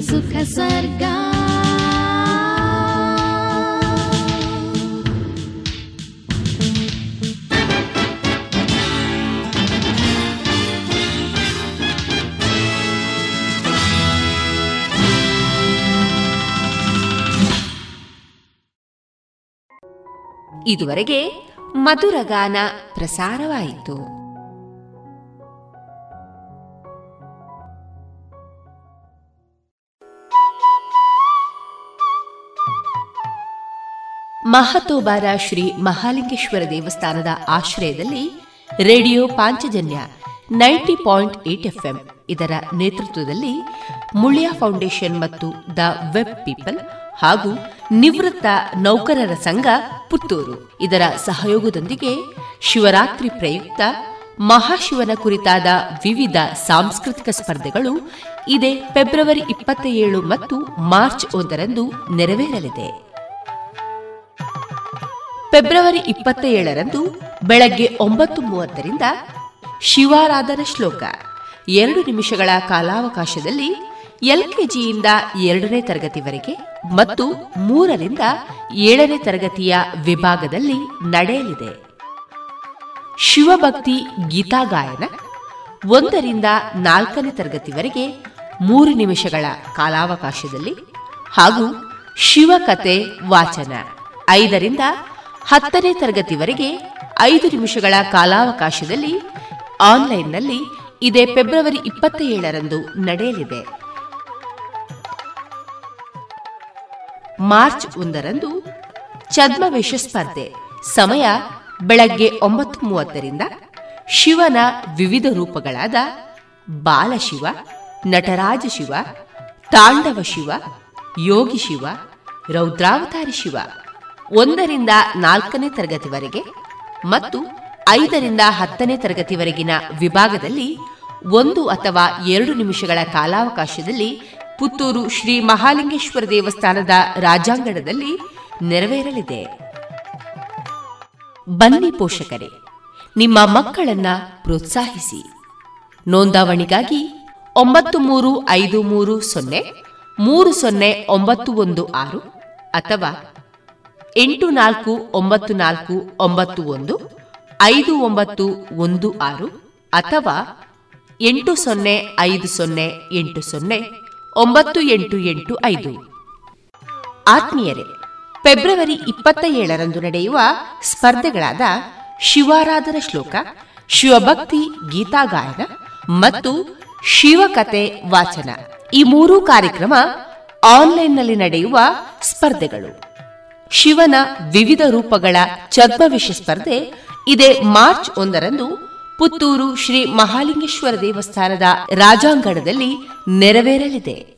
Speaker 21: ಸುಖ ಸ್ವರ್ಗ.
Speaker 1: ಇದುವರೆಗೆ ಮಧುರಗಾನ ಪ್ರಸಾರವಾಯಿತು. ಮಹತೋಬಾರ ಶ್ರೀ ಮಹಾಲಿಂಗೇಶ್ವರ ದೇವಸ್ಥಾನದ ಆಶ್ರಯದಲ್ಲಿ radio Panchajanya ninety point eight FM ಇದರ ನೇತೃತ್ವದಲ್ಲಿ ಮುಳಿಯ ಫೌಂಡೇಶನ್ ಮತ್ತು ದ ವೆಬ್ ಪೀಪಲ್ ಹಾಗೂ ನಿವೃತ್ತ ನೌಕರರ ಸಂಘ ಪುತ್ತೂರು. ಇದರ ಸಹಯೋಗದೊಂದಿಗೆ ಶಿವರಾತ್ರಿ ಪ್ರಯುಕ್ತ ಮಹಾಶಿವನ ಕುರಿತಾದ ವಿವಿಧ ಸಾಂಸ್ಕೃತಿಕ ಸ್ಪರ್ಧೆಗಳು ಇದೇ ಫೆಬ್ರವರಿ ಇಪ್ಪತ್ತ ಏಳು ಮತ್ತು ಮಾರ್ಚ್ ಒಂದರಂದು ನೆರವೇರಲಿದೆ. ಫೆಬ್ರವರಿ ಇಪ್ಪತ್ತ ಏಳರಂದು ಬೆಳಗ್ಗೆ ಒಂಬತ್ತು ಮೂವತ್ತರಿಂದ ಶಿವಾರಾಧನ ಶ್ಲೋಕ. ಎರಡು ನಿಮಿಷಗಳ ಕಾಲಾವಕಾಶದಲ್ಲಿ ಎಲ್ಕೆಜಿಯಿಂದ ಎರಡನೇ ತರಗತಿವರೆಗೆ ಮತ್ತು ಮೂರರಿಂದ ಏಳನೇ ತರಗತಿಯ ವಿಭಾಗದಲ್ಲಿ ನಡೆಯಲಿದೆ. ಶಿವಭಕ್ತಿ ಗೀತಾಗಾಯನ ಒಂದರಿಂದ ನಾಲ್ಕನೇ ತರಗತಿವರೆಗೆ ಮೂರು ನಿಮಿಷಗಳ ಕಾಲಾವಕಾಶದಲ್ಲಿ ಹಾಗೂ ಶಿವಕತೆ ವಾಚನ ಐದರಿಂದ ಹತ್ತನೇ ತರಗತಿವರೆಗೆ ಐದು ನಿಮಿಷಗಳ ಕಾಲಾವಕಾಶದಲ್ಲಿ ಆನ್ಲೈನ್ನಲ್ಲಿ ಇದೇ ಫೆಬ್ರವರಿ ಇಪ್ಪತ್ತ ಏಳರಂದು ನಡೆಯಲಿದೆ. ಮಾರ್ಚ್ ಒಂದರಂದು ಛದ್ಮವೇಷ ಸ್ಪರ್ಧೆ. ಸಮಯ ಬೆಳಗ್ಗೆ ಒಂಬತ್ತು ಮೂವತ್ತರಿಂದ ಶಿವನ ವಿವಿಧ ರೂಪಗಳಾದ ಬಾಲಶಿವ, ನಟರಾಜ ಶಿವ, ತಾಂಡವ ಶಿವ, ಯೋಗಿ ಶಿವ, ರೌದ್ರಾವತಾರಿ ಶಿವ. ಒಂದರಿಂದ ನಾಲ್ಕನೇ ತರಗತಿವರೆಗೆ ಮತ್ತು ಐದರಿಂದ ಹತ್ತನೇ ತರಗತಿವರೆಗಿನ ವಿಭಾಗದಲ್ಲಿ ಒಂದು ಅಥವಾ ಎರಡು ನಿಮಿಷಗಳ ಕಾಲಾವಕಾಶದಲ್ಲಿ ಪುತ್ತೂರು ಶ್ರೀ ಮಹಾಲಿಂಗೇಶ್ವರ ದೇವಸ್ಥಾನದ ರಾಜಾಂಗಣದಲ್ಲಿ ನೆರವೇರಲಿದೆ. ಬನ್ನಿ ಪೋಷಕರೇ, ನಿಮ್ಮ ಮಕ್ಕಳನ್ನ ಪ್ರೋತ್ಸಾಹಿಸಿ. ನೋಂದಾವಣಿಗಾಗಿ ಒಂಬತ್ತು ಮೂರು ಐದು ಮೂರು ಸೊನ್ನೆ ಮೂರು ಸೊನ್ನೆ ಒಂಬತ್ತು ಒಂದು ಆರು ಅಥವಾ ಎಂಟು ನಾಲ್ಕು, ಒಂಬತ್ತು ನಾಲ್ಕು, ಒಂಬತ್ತು ಒಂದು, ಐದು ಒಂಬತ್ತು, ಒಂದು ಆರು, ಅಥವಾ ಎಂಟು ಸೊನ್ನೆ, ಐದು ಸೊನ್ನೆ, ಎಂಟು ಸೊನ್ನೆ, ಒಂಬತ್ತು ಎಂಟು ಎಂಟು ಐದು. ಆತ್ಮೀಯರೇ, ಫೆಬ್ರವರಿ ಇಪ್ಪತ್ತ ಏಳರಂದು ನಡೆಯುವ ಸ್ಪರ್ಧೆಗಳಾದ ಶಿವಾರಾಧನ ಶ್ಲೋಕ, ಶಿವಭಕ್ತಿ ಗೀತಾಗಾಯನ ಮತ್ತು ಶಿವಕತೆ ವಾಚನ ಈ ಮೂರೂ ಕಾರ್ಯಕ್ರಮ ಆನ್ಲೈನ್ನಲ್ಲಿ ನಡೆಯುವ ಸ್ಪರ್ಧೆಗಳು. ಶಿವನ ವಿವಿಧ ರೂಪಗಳ ಛದ್ಮವಿಷ ಸ್ಪರ್ಧೆ ಇದೇ ಮಾರ್ಚ್ ಒಂದರಂದು ಪುತ್ತೂರು ಶ್ರೀ ಮಹಾಲಿಂಗೇಶ್ವರ ದೇವಸ್ಥಾನದ ರಾಜಾಂಗಣದಲ್ಲಿ ನೆರವೇರಲಿದೆ.